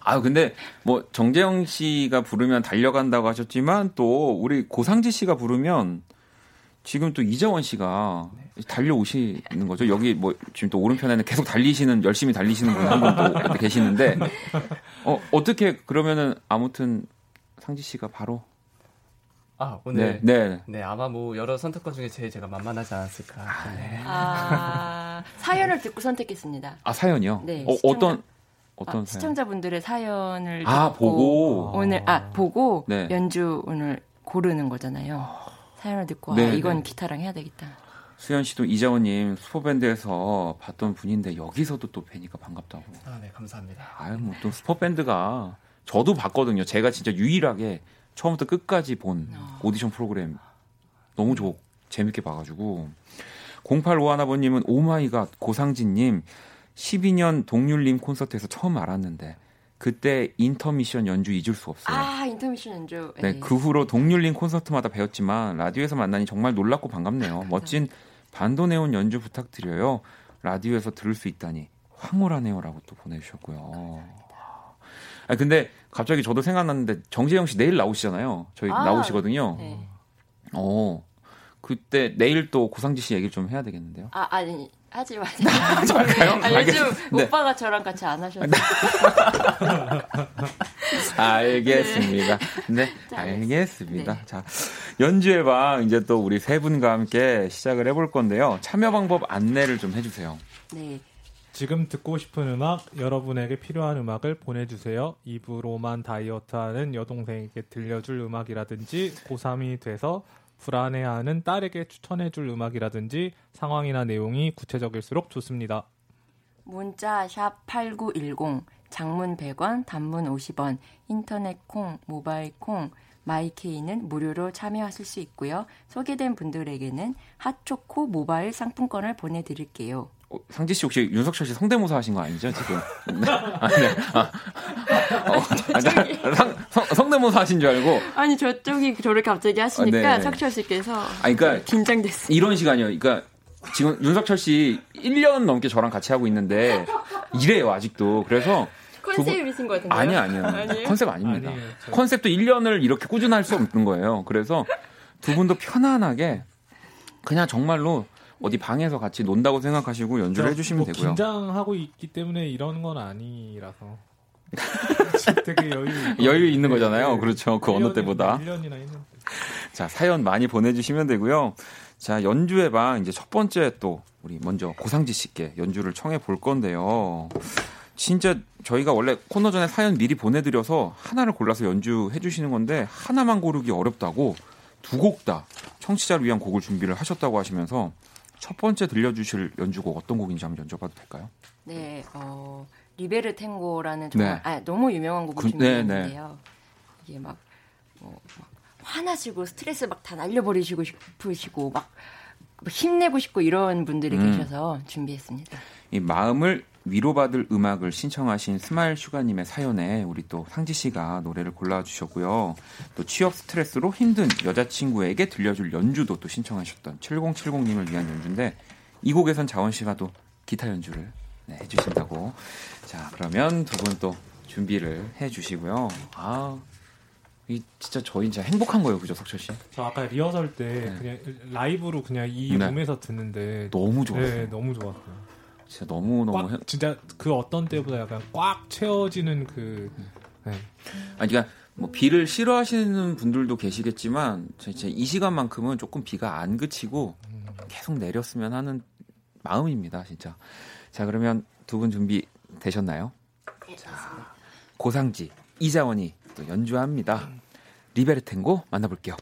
아 근데 뭐 정재영 씨가 부르면 달려간다고 하셨지만 또 우리 고상지 씨가 부르면 지금 또 이재원 씨가 달려오시는 거죠. 여기 뭐 지금 또 오른편에는 계속 달리시는 열심히 달리시는 분 한 분 또 계시는데 어 어떻게 그러면은 아무튼 상지 씨가 바로 아 오늘 네, 네. 네 아마 뭐 여러 선택권 중에 제일 제가 만만하지 않았을까. 네. 아 사연을 듣고 선택했습니다. 아 사연이요? 네. 어, 어떤 어떤 아, 시청자분들의 사연을 아 보고 오늘 아 보고 네. 연주 오늘 고르는 거잖아요. 사연을 듣고 아, 네, 아, 이건 네. 기타랑 해야 되겠다. 수현 씨도 이자원님 슈퍼밴드에서 봤던 분인데 여기서도 또 뵈니까 반갑다고. 아, 네, 감사합니다. 아유, 뭐 또 슈퍼밴드가 저도 봤거든요. 제가 진짜 유일하게 처음부터 끝까지 본 어. 오디션 프로그램 너무 좋, 재밌게 봐가지고. 0851번님은 Oh my God 고상지님 12년 동률님 콘서트에서 처음 알았는데 그때 인터미션 연주 잊을 수 없어요. 아 인터미션 연주. 네, 네. 그 후로 동률님 콘서트마다 뵈었지만 라디오에서 만나니 정말 놀랍고 반갑네요. 아, 멋진 반도네온 연주 부탁드려요. 라디오에서 들을 수 있다니 황홀하네요라고 또 보내주셨고요. 아 근데 갑자기 저도 생각났는데 정재영 씨 내일 나오시잖아요. 저희 아, 나오시거든요. 네. 어 그때 내일 또 고상지 씨 얘기를 좀 해야 되겠는데요. 아 아니 하지 마세요. 할까요? 아, 요즘 네. 오빠가 저랑 같이 안 하셔서. 알겠습니다. 네, 네 알겠습니다. 네. 자, 연주의 방 이제 또 우리 세 분과 함께 시작을 해볼 건데요. 참여 방법 안내를 좀 해주세요. 네. 지금 듣고 싶은 음악, 여러분에게 필요한 음악을 보내주세요. 입으로만 다이어트하는 여동생에게 들려줄 음악이라든지 고3이 돼서 불안해하는 딸에게 추천해줄 음악이라든지 상황이나 내용이 구체적일수록 좋습니다. 문자 샵8910 장문 100원, 단문 50원, 인터넷 콩, 모바일 콩, 마이케이는 무료로 참여하실 수 있고요. 소개된 분들에게는 핫초코 모바일 상품권을 보내드릴게요. 어, 상지 씨 혹시 윤석철 씨 성대모사 하신 거 아니죠 지금? 네. 아, 네. 아, 어, 아, 성, 성대모사 하신 줄 알고. 아니 저쪽이 저를 갑자기 하시니까 아, 네. 석철 씨께서 아, 그러니까 긴장됐어요. 이런 시간이요. 그러니까 지금 윤석철 씨 1년 넘게 저랑 같이 하고 있는데 이래요 아직도. 그래서 컨셉이신 것 같은데요? 아니요, 아니요. 아니에요? 컨셉 아닙니다. 아니에요, 컨셉도 1년을 이렇게 꾸준할 수 없는 거예요. 그래서 두 분도 편안하게 그냥 정말로 어디 방에서 같이 논다고 생각하시고 연주를 해주시면 뭐 되고요. 긴장하고 있기 때문에 이런 건 아니라서. 되게 여유 여유 있는 거잖아요. 네, 그렇죠. 그 어느 때보다. 1년이나 했는데. 자, 사연 많이 보내주시면 되고요. 자, 연주의 방, 이제 첫 번째 또, 우리 먼저 고상지 씨께 연주를 청해 볼 건데요. 진짜 저희가 원래 코너 전에 사연 미리 보내드려서 하나를 골라서 연주해 주시는 건데, 하나만 고르기 어렵다고 두 곡 다 청취자를 위한 곡을 준비를 하셨다고 하시면서 첫 번째 들려주실 연주곡 어떤 곡인지 한번 여쭤봐도 될까요? 네, 어, 리베르탱고라는 정말 네. 아, 너무 유명한 곡을 그, 준비했는데요. 네, 네. 이게 막, 뭐, 막 화나시고 스트레스 막 다 날려버리시고 싶으시고 막 힘내고 싶고 이런 분들이 음. 계셔서 준비했습니다. 이 마음을 위로받을 음악을 신청하신 스마일 슈가님의 사연에 우리 또 상지 씨가 노래를 골라주셨고요. 또 취업 스트레스로 힘든 여자친구에게 들려줄 연주도 또 신청하셨던 7070님을 위한 연주인데 이 곡에선 자원 씨가 또 기타 연주를 네, 해주신다고. 자, 그러면 두 분 또 준비를 해주시고요. 아, 이 진짜 저희 진짜 행복한 거예요, 그죠, 석철 씨? 저 아까 리허설 때 네. 그냥 라이브로 그냥 이 네. 룸에서 듣는데 너무 좋았어요. 네, 너무 좋았어요. 진짜 너무 너무 해... 진짜 그 어떤 때보다 약간 꽉 채워지는 그. 네. 아니 그러니까 뭐 비를 싫어하시는 분들도 계시겠지만 진짜 이 시간만큼은 조금 비가 안 그치고 계속 내렸으면 하는 마음입니다, 진짜. 자 그러면 두 분 준비 되셨나요? 자 고상지 이자원이 또 연주합니다. 리베르탱고 만나볼게요.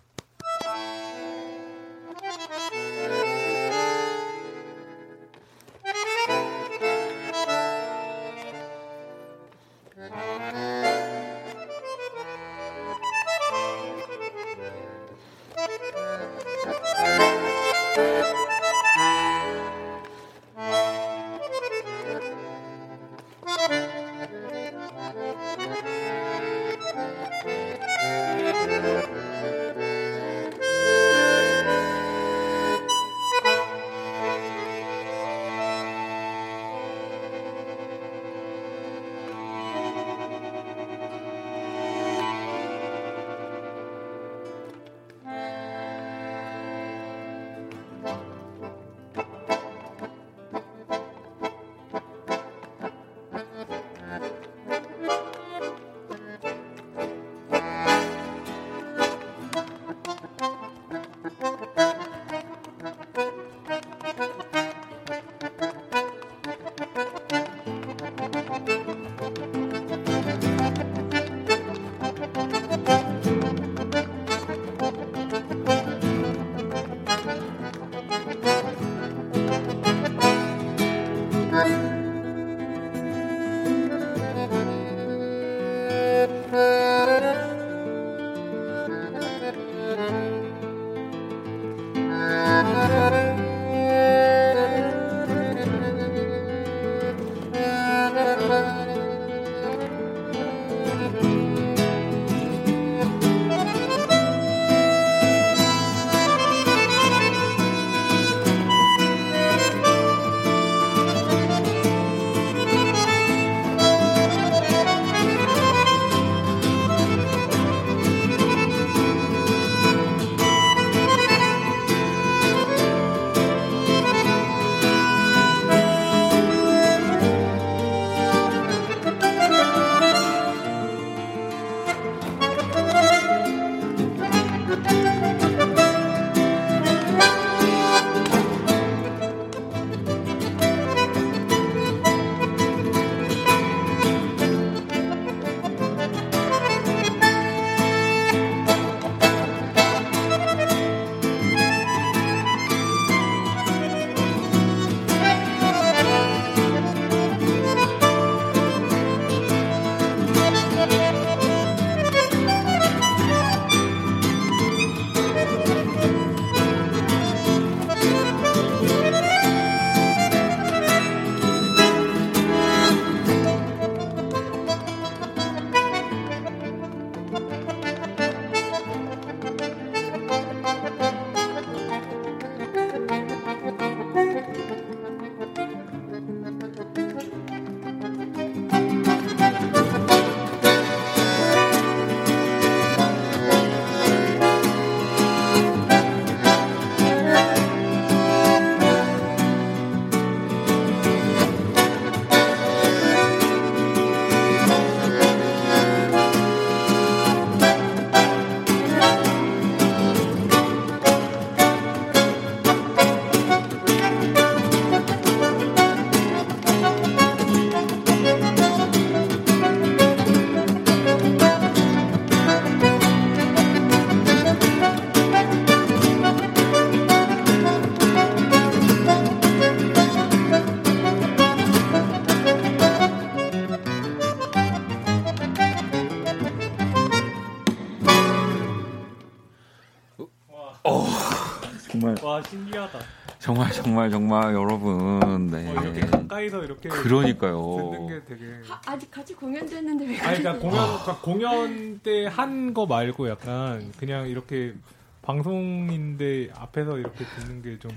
정말 정말 여러분 네. 어, 이렇게 가까이서 이렇게 그러니까요. 듣는 게 되게 하, 아직 같이 공연도 했는데 왜 아니 그러니까 공연 그러니까 공연 때 한 거 말고 약간 그냥 이렇게 방송인데 앞에서 이렇게 듣는 게 좀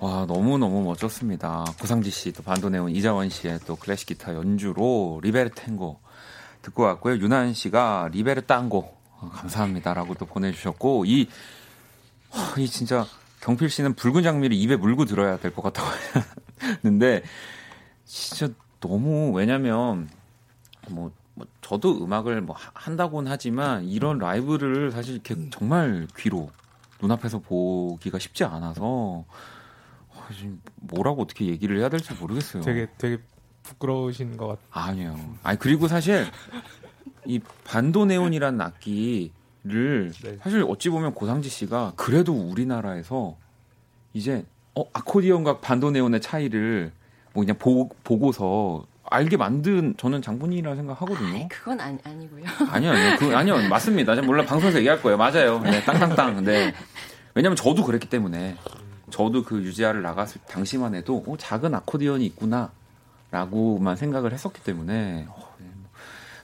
와 너무 너무 멋졌습니다. 고상지 씨, 또 반도네온 이자원 씨의 또 클래식 기타 연주로 리베르 탱고 듣고 왔고요. 유난 씨가 리베르 땅고 어, 감사합니다라고 또 보내주셨고 이, 이 진짜 경필 씨는 붉은 장미를 입에 물고 들어야 될 것 같다고 했는데 진짜 너무 왜냐면 뭐, 뭐 저도 음악을 뭐 한다고는 하지만 이런 라이브를 사실 이렇게 정말 귀로 눈앞에서 보기가 쉽지 않아서 지금 뭐라고 어떻게 얘기를 해야 될지 모르겠어요. 되게 되게 부끄러우신 것 같아요. 아니요. 아니 그리고 사실 이 반도네온이라는 악기 를 네. 사실 어찌 보면 고상지 씨가 그래도 우리나라에서 이제 어 아코디언과 반도네온의 차이를 뭐 그냥 보, 보고서 알게 만든 저는 장본인이라 생각하거든요. 아이, 그건 아니, 아니고요. 아니요, 아니요, 그, 아니요, 맞습니다. 물론 방송에서 얘기할 거예요. 맞아요. 네, 땅땅땅. 네. 왜냐면 저도 그랬기 때문에 저도 그 유지아를 나갔을 당시만 해도 어, 작은 아코디언이 있구나 라고만 생각을 했었기 때문에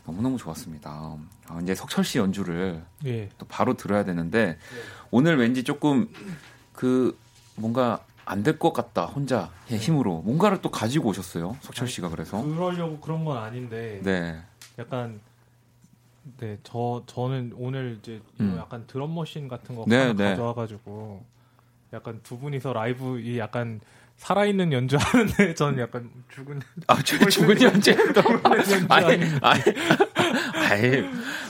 너무너무 좋았습니다. 아, 이제 석철 씨 연주를 예. 또 바로 들어야 되는데 예. 오늘 왠지 조금 그 뭔가 안 될 것 같다 혼자 힘으로 뭔가를 또 가지고 오셨어요 석철 씨가 그래서 그러려고 그런 건 아닌데 네 약간 네 저 저는 오늘 이제 음. 약간 드럼 머신 같은 거 네, 네. 가져와가지고 약간 두 분이서 라이브 이 약간 살아있는 연주하는데 저는 약간 죽은 아 죽은, 죽은 연주 아니 아니 아니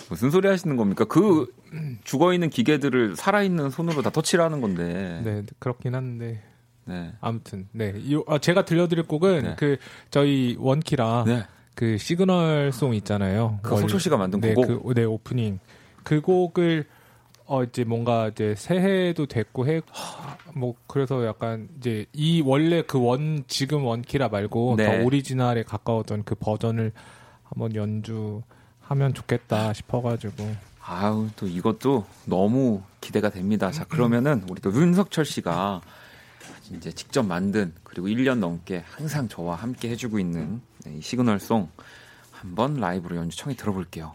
무슨 소리 하시는 겁니까? 그 죽어 있는 기계들을 살아있는 손으로 다 터치를 는 건데. 네 그렇긴 한데. 네. 아무튼 네. 이, 아, 제가 들려드릴 곡은 네. 그 저희 원키라 네. 그 시그널 송 있잖아요. 그 석철 씨가 만든 네, 곡. 그, 네 오프닝. 그 곡을 어 이제 뭔가 이제 새해도 됐고 해 뭐 그래서 약간 이제 이 원래 그 원 지금 원키라 말고 네. 더 오리지널에 가까웠던 그 버전을 한번 연주하면 좋겠다 싶어가지고 아우 또 이것도 너무 기대가 됩니다. 자 그러면은 우리 또 윤석철 씨가 이제 직접 만든 그리고 1년 넘게 항상 저와 함께 해주고 있는 이 시그널송 한번 라이브로 연주 청해 들어볼게요.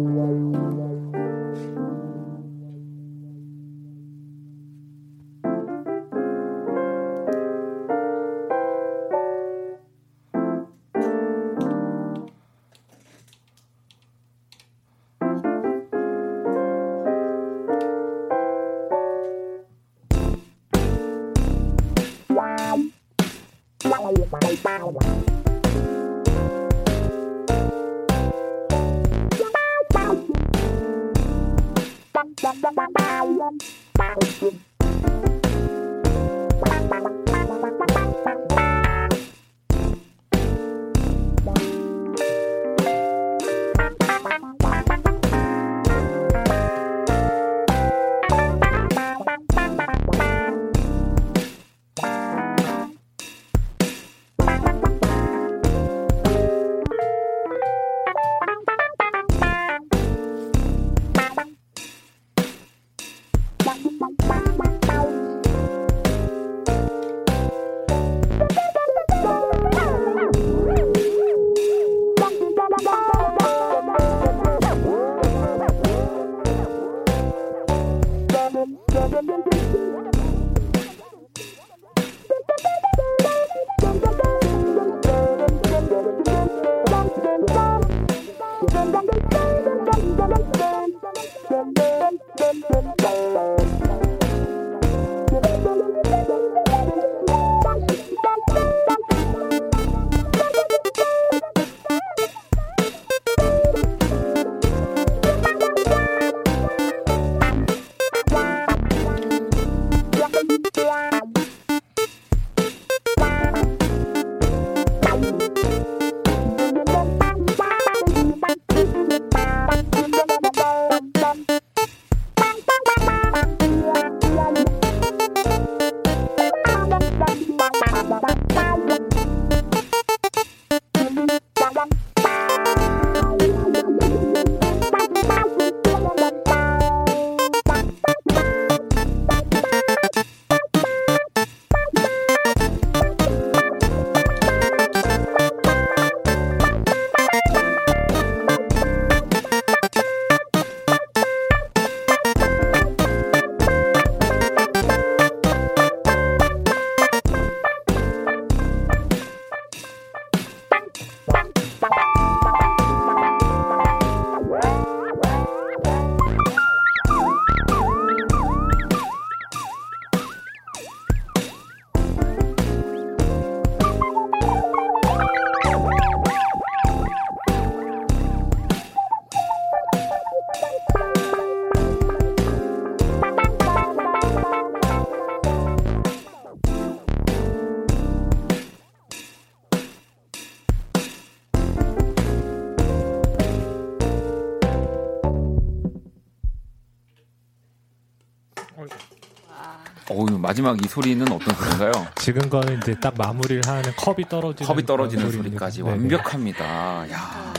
마지막 이 소리는 어떤 소리인가요? 지금 거는 이제 딱 마무리를 하는 컵이 떨어지는 컵이 떨어지는 소리까지 네네. 완벽합니다. 야.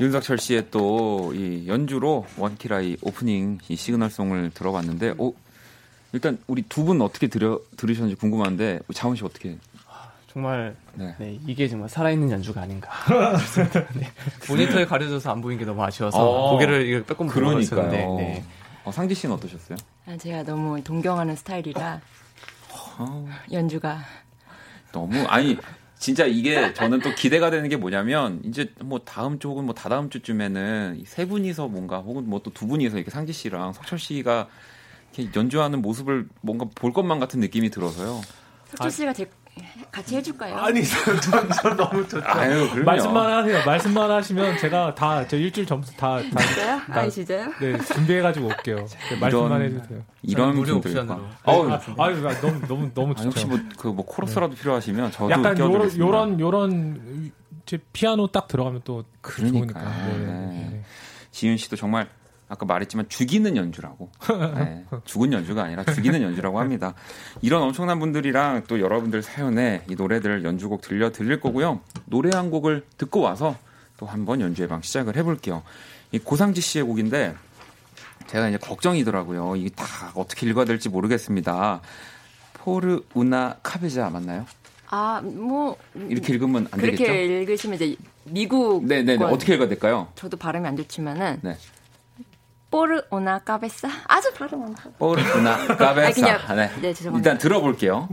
윤석철 씨의 또 이 연주로 원키라이 오프닝 이 시그널송을 들어봤는데, 오, 일단 우리 두 분 어떻게 들어, 들으셨는지 궁금한데, 자원 씨 어떻게? 정말 네. 네. 이게 정말 살아있는 연주가 아닌가. 네. 모니터에 가려져서 안 보이는 게 너무 아쉬워서 어, 고개를 빼꼼 있었는데. 네. 어, 상지 씨는 어떠셨어요? 아, 제가 너무 동경하는 스타일이라 어... 연주가 너무 아니 진짜 이게 저는 또 기대가 되는 게 뭐냐면 이제 뭐 다음 주 혹은 뭐 다다음 주쯤에는 세 분이서 뭔가 혹은 뭐 또 두 분이서 이렇게 상지 씨랑 석철 씨가 이렇게 연주하는 모습을 뭔가 볼 것만 같은 느낌이 들어서요. 석철 씨가 제 같이 해줄까요? 아니, 저, 저, 저 너무 좋죠. 아유, 말씀만 하세요. 말씀만 하시면 제가 다, 저 일주일 전부터 다. 다 진짜요? 다, 아, 진짜요? 네, 준비해가지고 올게요. 네, 말씀만 해주세요. 이런 옵션으로. 아유, 아, 아유, 너무, 너무, 너무 좋죠. 혹시 뭐, 그, 뭐, 코러스라도 네. 필요하시면 저도 약간 요런, 요런, 요런, 제 피아노 딱 들어가면 또 그러니까. 좋으니까. 네. 네. 지윤 씨도 정말 아까 말했지만 죽이는 연주라고. 네, 죽은 연주가 아니라 죽이는 연주라고 합니다. 이런 엄청난 분들이랑 또 여러분들 사연에 이 노래들 연주곡 들려 드릴 거고요. 노래 한 곡을 듣고 와서 또 한번 연주의 방 시작을 해볼게요. 이 고상지 씨의 곡인데 제가 이제 걱정이더라고요. 이게 다 어떻게 읽어야 될지 모르겠습니다. 포르 우나 카베자 맞나요? 아, 뭐 이렇게 읽으면 안 그렇게 되겠죠? 그렇게 읽으시면 이제 미국 네네네 어떻게 읽어야 될까요? 저도 발음이 안 좋지만은 네. 뽀르 오나 까베사 아주 발음 안 좋아. 뽀르 오나 까베사. 아, 네. 네, 죄송합니다. 일단 들어볼게요.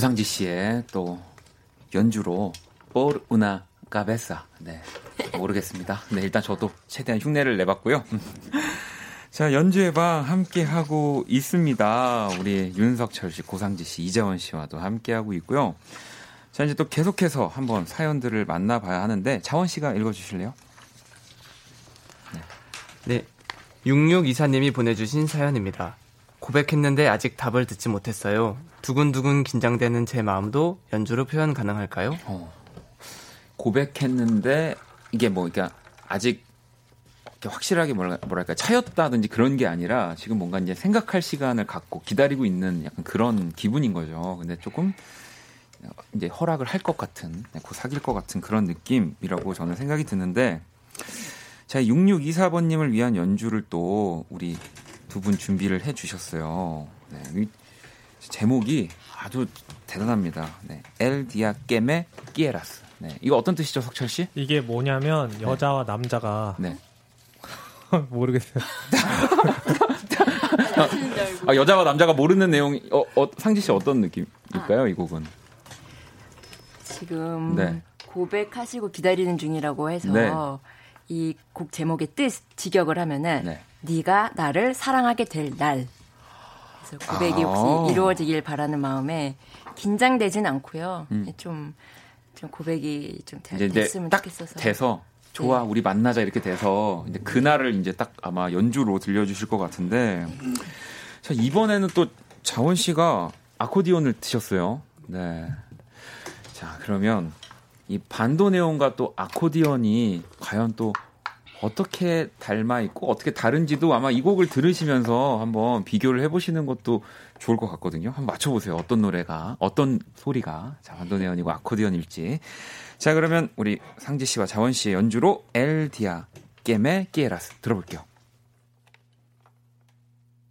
고상지 씨의 또 연주로 뽀르 우나 까베사. 네. 모르겠습니다. 네, 일단 저도 최대한 흉내를 내봤고요. 자, 연주의 방 함께 하고 있습니다. 우리 윤석철 씨, 고상지 씨, 이재원 씨와도 함께 하고 있고요. 자, 이제 또 계속해서 한번 사연들을 만나봐야 하는데, 자원 씨가 읽어주실래요? 네. 네. 6624님이 보내주신 사연입니다. 고백했는데 아직 답을 듣지 못했어요. 두근두근 긴장되는 제 마음도 연주로 표현 가능할까요? 어. 고백했는데 이게 뭐 그러니까 아직 확실하게 뭐랄까 차였다든지 그런 게 아니라 지금 뭔가 이제 생각할 시간을 갖고 기다리고 있는 약간 그런 기분인 거죠. 근데 조금 이제 허락을 할 것 같은, 네, 곧 사귈 것 같은 그런 느낌이라고 저는 생각이 드는데, 자, 6624번님을 위한 연주를 또 우리 두 분 준비를 해 주셨어요. 네, 제목이 아주 대단합니다. 네, 엘 디아 게메 끼에라스. 네, 이거 어떤 뜻이죠, 석철 씨? 이게 뭐냐면 네. 여자와 네. 남자가 네. 모르겠어요. 아, 여자와 남자가 모르는 내용, 어, 어, 상지 씨 어떤 느낌일까요, 아. 이 곡은? 지금 네. 고백하시고 기다리는 중이라고 해서 네. 이곡 제목의 뜻 직역을 하면은 네. 네가 나를 사랑하게 될 날. 그래서 고백이 아~ 혹시 이루어지길 바라는 마음에 긴장되진 않고요. 음. 좀, 좀 고백이 좀 되, 됐으면 좋겠어서. 돼서 좋아 네. 우리 만나자 이렇게 돼서 이제 그날을 이제 딱 아마 연주로 들려주실 것 같은데 자 이번에는 또 자원 씨가 아코디언을 드셨어요. 네. 자 그러면 이 반도 네온과 또 아코디언이 과연 또 어떻게 닮아 있고 어떻게 다른지도 아마 이 곡을 들으시면서 한번 비교를 해보시는 것도 좋을 것 같거든요. 한번 맞춰보세요. 어떤 노래가 어떤 소리가 자 반도 네온이고 아코디언일지. 자, 그러면 우리 상지 씨와 자원 씨의 연주로 엘 디아 게메 끼에라스 들어볼게요.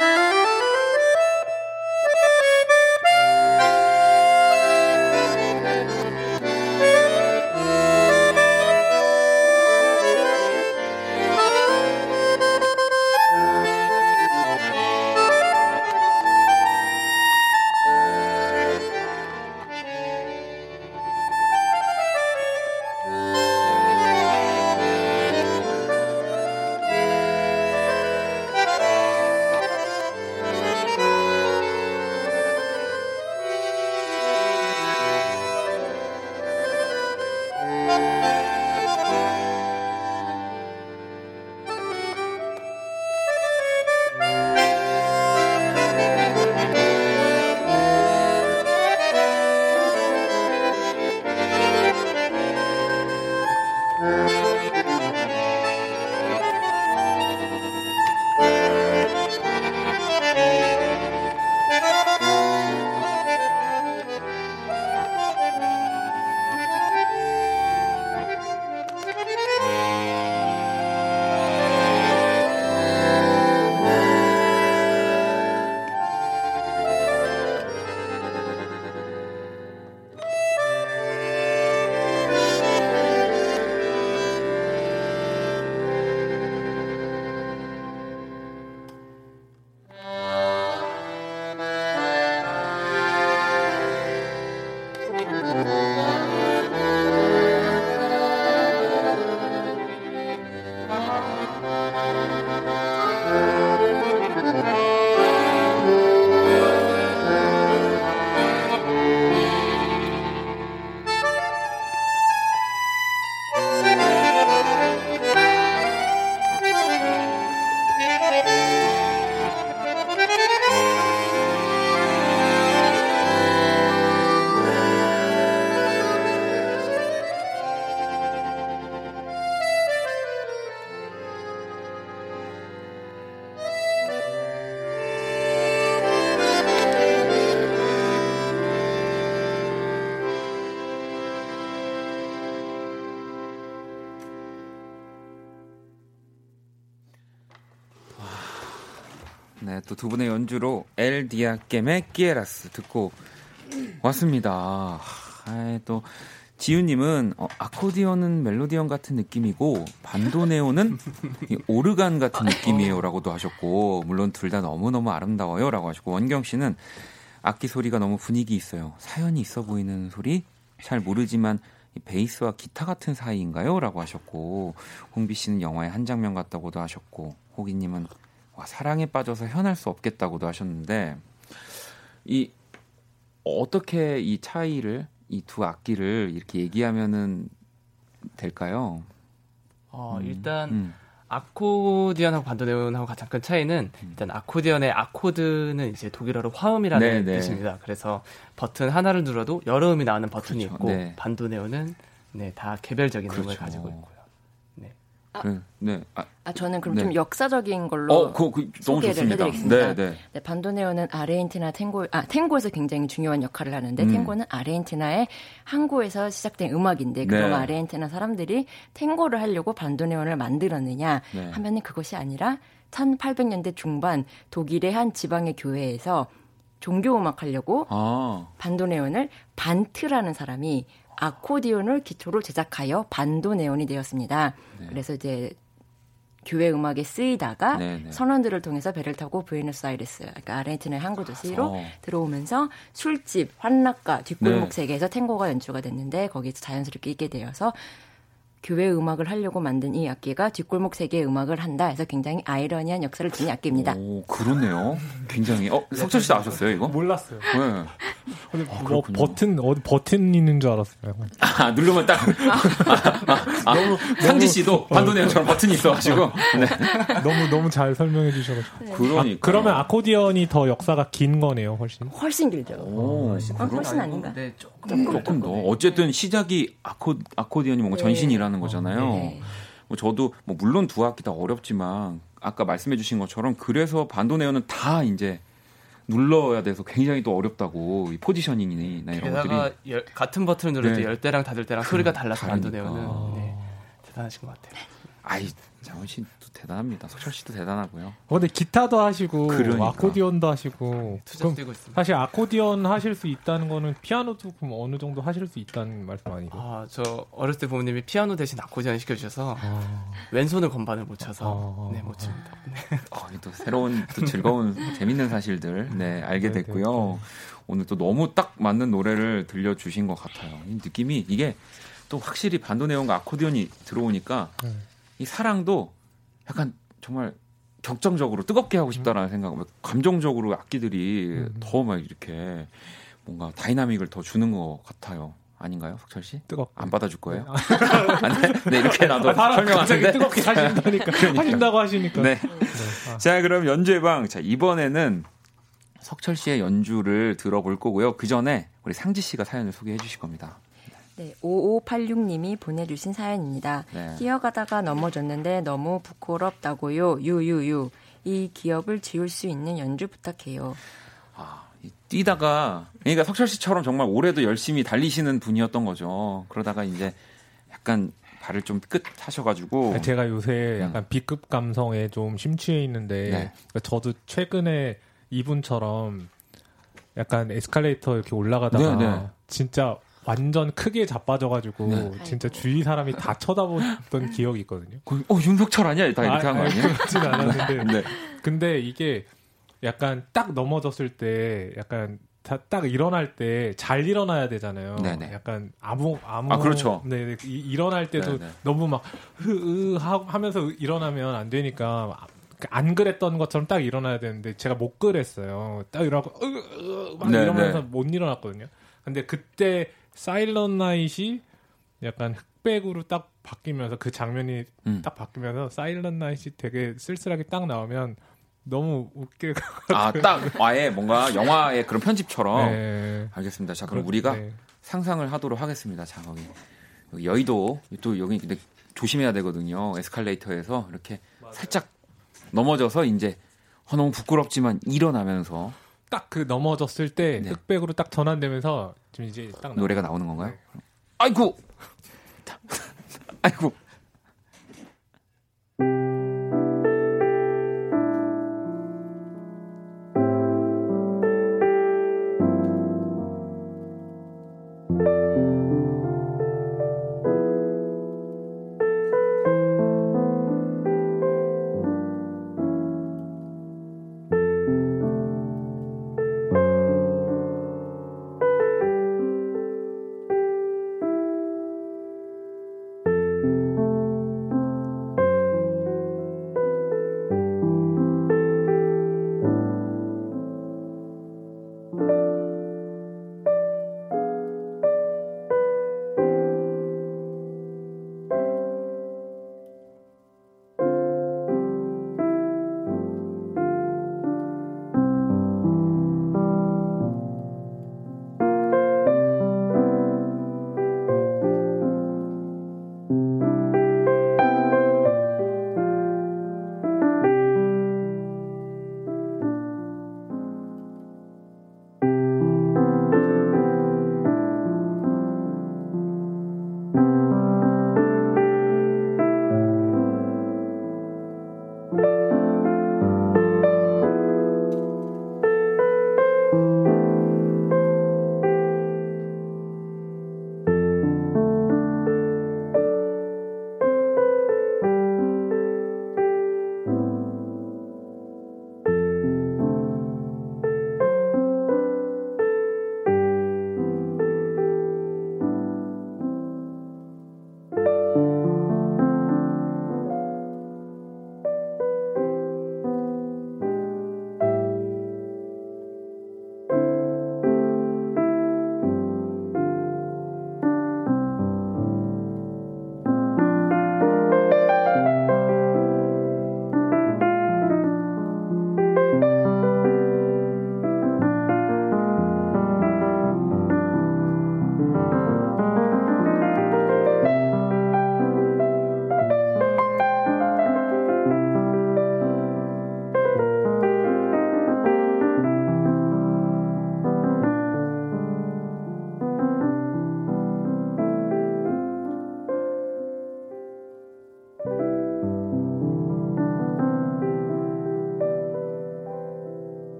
두 분의 연주로 엘 디아겜의 끼에라스 듣고 왔습니다. 아, 또 지윤님은 어, 아코디언은 멜로디언 같은 느낌이고 반도네오는 오르간 같은 느낌이에요라고도 하셨고 물론 둘 다 너무 너무 아름다워요라고 하셨고 원경 씨는 악기 소리가 너무 분위기 있어요. 사연이 있어 보이는 소리 잘 모르지만 베이스와 기타 같은 사이인가요? 라고 하셨고 홍비 씨는 영화의 한 장면 같다고도 하셨고 호기님은 와, 사랑에 빠져서 현할 수 없겠다고도 하셨는데 이 어떻게 이 차이를 이 두 악기를 이렇게 얘기하면은 될까요? 어, 음, 일단 음. 아코디언하고 반도네온하고 가장 큰 차이는 음. 일단 아코디언의 아코드는 이제 독일어로 화음이라는 네네. 네. 뜻입니다. 그래서 버튼 하나를 눌러도 여러 음이 나오는 버튼이 그렇죠. 있고 네. 반도네온은 네, 다 개별적인 그렇죠. 음을 가지고 있고요. 아, 그, 네. 아, 아, 저는 그럼 네. 좀 역사적인 걸로 어, 그, 그, 소개를 좋습니다. 해드리겠습니다. 네, 네. 네, 반도네오는 아르헨티나 탱고, 아 탱고에서 굉장히 중요한 역할을 하는데 음. 탱고는 아르헨티나의 항구에서 시작된 음악인데 그럼 네. 아르헨티나 사람들이 탱고를 하려고 반도네온을 만들었느냐 네. 하면은 그것이 아니라 1800년대 중반 독일의 한 지방의 교회에서 종교 음악 하려고 아. 반도네온을 반트라는 사람이 아코디온을 기초로 제작하여 반도네온이 되었습니다. 네. 그래서 이제 교회 음악에 쓰이다가 네네. 네. 선원들을 통해서 배를 타고 부에노스아이레스, 그러니까 아르헨티나의 항구 도시로 어. 들어오면서 술집, 환락가, 뒷골목 네. 세계에서 탱고가 연주가 됐는데 거기서 자연스럽게 있게 되어서 교회 음악을 하려고 만든 이 악기가 뒷골목 세계의 음악을 한다 해서 굉장히 아이러니한 역사를 지닌 악기입니다. 오, 그러네요. 굉장히. 어, 석철 씨도 아셨어요, 이거? 몰랐어요. 네. 근데 아, 뭐 버튼 어디 버튼 있는 줄 알았어요. 아, 누르면 딱 아, 아, 너무 상지 씨도 반도네온처럼 버튼이 있어 가지고. 네. 너무 너무 잘 설명해 주셔 가지고. 네. 그러니까. 아, 그러면 아코디언이 더 역사가 긴 거네요, 훨씬. 훨씬 길죠. 오, 훨씬, 아, 훨씬 아닌가? 네, 조금, 조금 더. 어쨌든 시작이 아코 아코디언이 뭔가 네. 전신이라는 거잖아요. 네. 뭐 저도 뭐 물론 두 학기 다 어렵지만 아까 말씀해 주신 것처럼 그래서 반도네온은 다 이제 눌러야 돼서 굉장히 또 어렵다고 이 포지셔닝이나 이런 것들이 열, 같은 버튼을 누를 때 네. 열 대랑 닫을 때랑 소리가 달라서 반도네온은 네, 대단하신 것 같아요. 아이 장원 씨도 대단합니다. 석철 씨도 대단하고요. 어, 근데 기타도 하시고 그러니까. 아코디언도 하시고 투자 뛰고 있습니다. 사실 아코디언 하실 수 있다는 거는 피아노도 그럼 어느 정도 하실 수 있다는 말씀 아니에요? 아, 저 어렸을 때 부모님이 피아노 대신 아코디언 시켜 주셔서 아... 왼손을 건반을 못 쳐서 아... 네, 못 칩니다. 네. 어, 또 새로운 또 즐거운 재밌는 사실들 네 알게 네, 네, 됐고요. 네. 오늘 또 너무 딱 맞는 노래를 들려 주신 것 같아요. 이 느낌이 이게 또 확실히 반도네온과 아코디언이 들어오니까 네. 이 사랑도 약간 정말 격정적으로 뜨겁게 하고 싶다라는 생각, 감정적으로 악기들이 음. 더막 이렇게 뭔가 다이나믹을 더 주는 것 같아요. 아닌가요, 석철 씨? 뜨겁. 안 받아줄 거예요? 네, 네 이렇게 나도 아, 설명하는데 뜨겁게 하신다니까. 그러니까. 하신다고 하시니까. 네. 네. 아. 자, 그럼 연주방 자 이번에는 석철 씨의 연주를 들어볼 거고요. 그 전에 우리 상지 씨가 사연을 소개해 주실 겁니다. 네, 5586님이 보내주신 사연입니다. 네. 뛰어가다가 넘어졌는데 너무 부끄럽다고요. 유유유. 이 기업을 지울 수 있는 연주 부탁해요. 아, 뛰다가 그러니까 석철 씨처럼 정말 올해도 열심히 달리시는 분이었던 거죠. 그러다가 이제 약간 발을 좀 끝 하셔가지고 제가 요새 음. 약간 음. B급 감성에 좀 심취해 있는데 네. 그러니까 저도 최근에 이분처럼 약간 에스컬레이터 이렇게 올라가다가 네, 네. 진짜 완전 크게 자빠져가지고 네. 진짜 주위 사람이 다 쳐다보던 기억이 있거든요. 그, 어 윤석철 아니야? 다 이렇게 아, 한거 아니에요? 그렇진 않았는데. 네. 근데 이게 약간 딱 넘어졌을 때 약간 다, 딱 일어날 때 잘 일어나야 되잖아요. 네네. 약간 아무 아무 아 그렇죠. 네, 네. 이, 일어날 때도 네네. 너무 막 흐으 하면서 일어나면 안 되니까 안 그랬던 것처럼 딱 일어나야 되는데 제가 못 그랬어요. 딱 일어나고 으막 이러면서 못 일어났거든요. 근데 그때 사일런 나잇이 약간 흑백으로 딱 바뀌면서 그 장면이 음. 딱 바뀌면서 사일런 나잇이 되게 쓸쓸하게 딱 나오면 너무 웃길 것 아, 딱 아예 뭔가 영화의 그런 편집처럼. 네. 알겠습니다. 자, 그럼 그렇, 우리가 네. 상상을 하도록 하겠습니다. 자, 거기. 여의도 또 여기 근데 조심해야 되거든요. 에스컬레이터에서 이렇게 맞아요. 살짝 넘어져서 이제 어, 너무 부끄럽지만 일어나면서 딱 그 넘어졌을 때 네. 흑백으로 딱 전환되면서 지금 이제 딱 노래가 나오는 건가요? 네. 아이고, 아이고.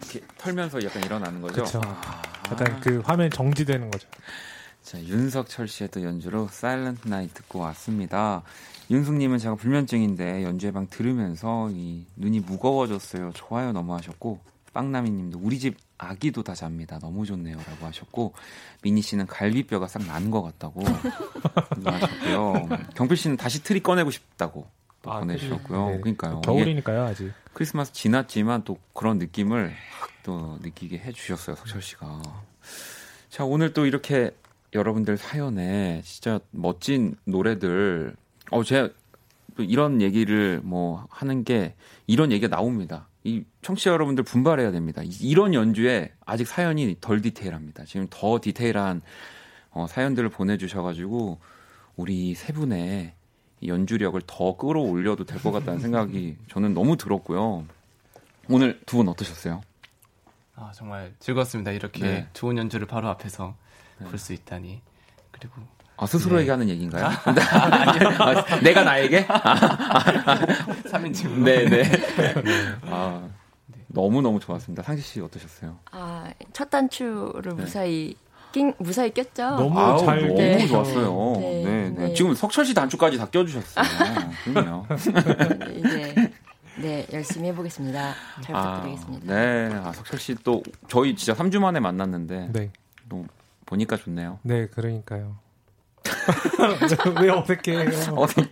이렇게 털면서 약간 일어나는 거죠. 그렇죠. 아, 약간 그 화면 정지되는 거죠. 자, 윤석철 씨의 또 연주로 Silent Night 듣고 왔습니다. 윤숙님은 제가 불면증인데 연주의 방 들으면서 이 눈이 무거워졌어요. 좋아요 너무 하셨고 빵나미님도 우리 집 아기도 다 잡니다. 너무 좋네요라고 하셨고 미니 씨는 갈비뼈가 싹 나는 것 같다고 하셨고요. 경필 씨는 다시 트리 꺼내고 싶다고 아, 보내주셨고요. 네. 그러니까요. 겨울이니까요 아직. 크리스마스 지났지만 또 그런 느낌을 또 느끼게 해주셨어요 석철 씨가. 자 오늘 또 이렇게 여러분들 사연에 진짜 멋진 노래들 어 제가 이런 얘기를 뭐 하는 게 이런 얘기가 나옵니다. 이 청취자 여러분들 분발해야 됩니다. 이런 연주에 아직 사연이 덜 디테일합니다. 지금 더 디테일한 어, 사연들을 보내주셔가지고 우리 세 분의 연주력을 더 끌어올려도 될 것 같다는 생각이 저는 너무 들었고요. 오늘 두 분 어떠셨어요? 아 정말 즐거웠습니다. 이렇게 네. 좋은 연주를 바로 앞에서 네. 볼수 있다니 그리고 아, 스스로에게 네. 하는 얘기인가요? 아, 내가 나에게? 3인칭. 네네. 아, 너무 너무 좋았습니다. 상시 씨 어떠셨어요? 아, 첫 단추를 네. 무사히 낀, 무사히 꼈죠. 너무 잘 너무 네. 좋았어요. 네, 네, 네. 지금 석철 씨 단추까지 다 껴주셨어요. 그럼요. 이제 네 열심히 해보겠습니다. 잘 아, 부탁드리겠습니다. 아, 네, 아, 석철 씨 또 저희 진짜 3주 만에 만났는데 네. 또 보니까 좋네요. 네, 그러니까요. 왜 어색해요? 어색해.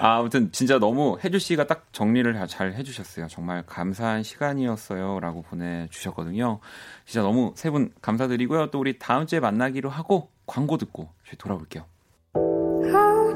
아, 아무튼 진짜 너무 혜주 씨가 딱 정리를 잘 해주셨어요. 정말 감사한 시간이었어요라고 보내주셨거든요. 진짜 너무 세 분 감사드리고요. 또 우리 다음 주에 만나기로 하고 광고 듣고 저희 돌아볼게요.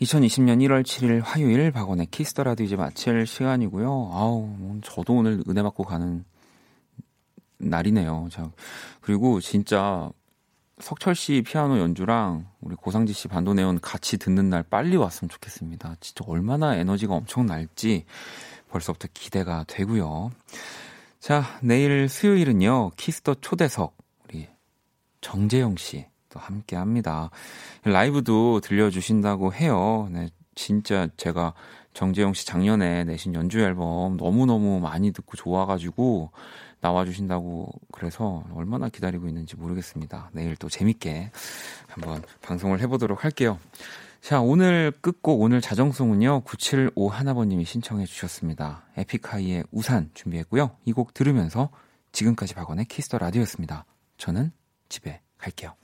2020년 1월 7일 화요일 박원의 키스 더 라디오 이제 마칠 시간이고요. 아우, 뭐 저도 오늘 은혜 받고 가는 날이네요. 자, 그리고 진짜 석철 씨 피아노 연주랑 우리 고상지 씨 반도네온 같이 듣는 날 빨리 왔으면 좋겠습니다. 진짜 얼마나 에너지가 엄청 날지 벌써부터 기대가 되고요. 자, 내일 수요일은요. 키스 더 초대석 우리 정재형 씨 또 함께 합니다. 라이브도 들려주신다고 해요. 네, 진짜 제가 정재형 씨 작년에 내신 연주 앨범 너무너무 많이 듣고 좋아가지고 나와주신다고 그래서 얼마나 기다리고 있는지 모르겠습니다. 내일 또 재밌게 한번 방송을 해보도록 할게요. 자, 오늘 끝곡 오늘 자정송은요. 975 하나번님이 신청해 주셨습니다. 에픽하이의 우산 준비했고요. 이 곡 들으면서 지금까지 박원의 키스 더 라디오였습니다. 저는 집에 갈게요.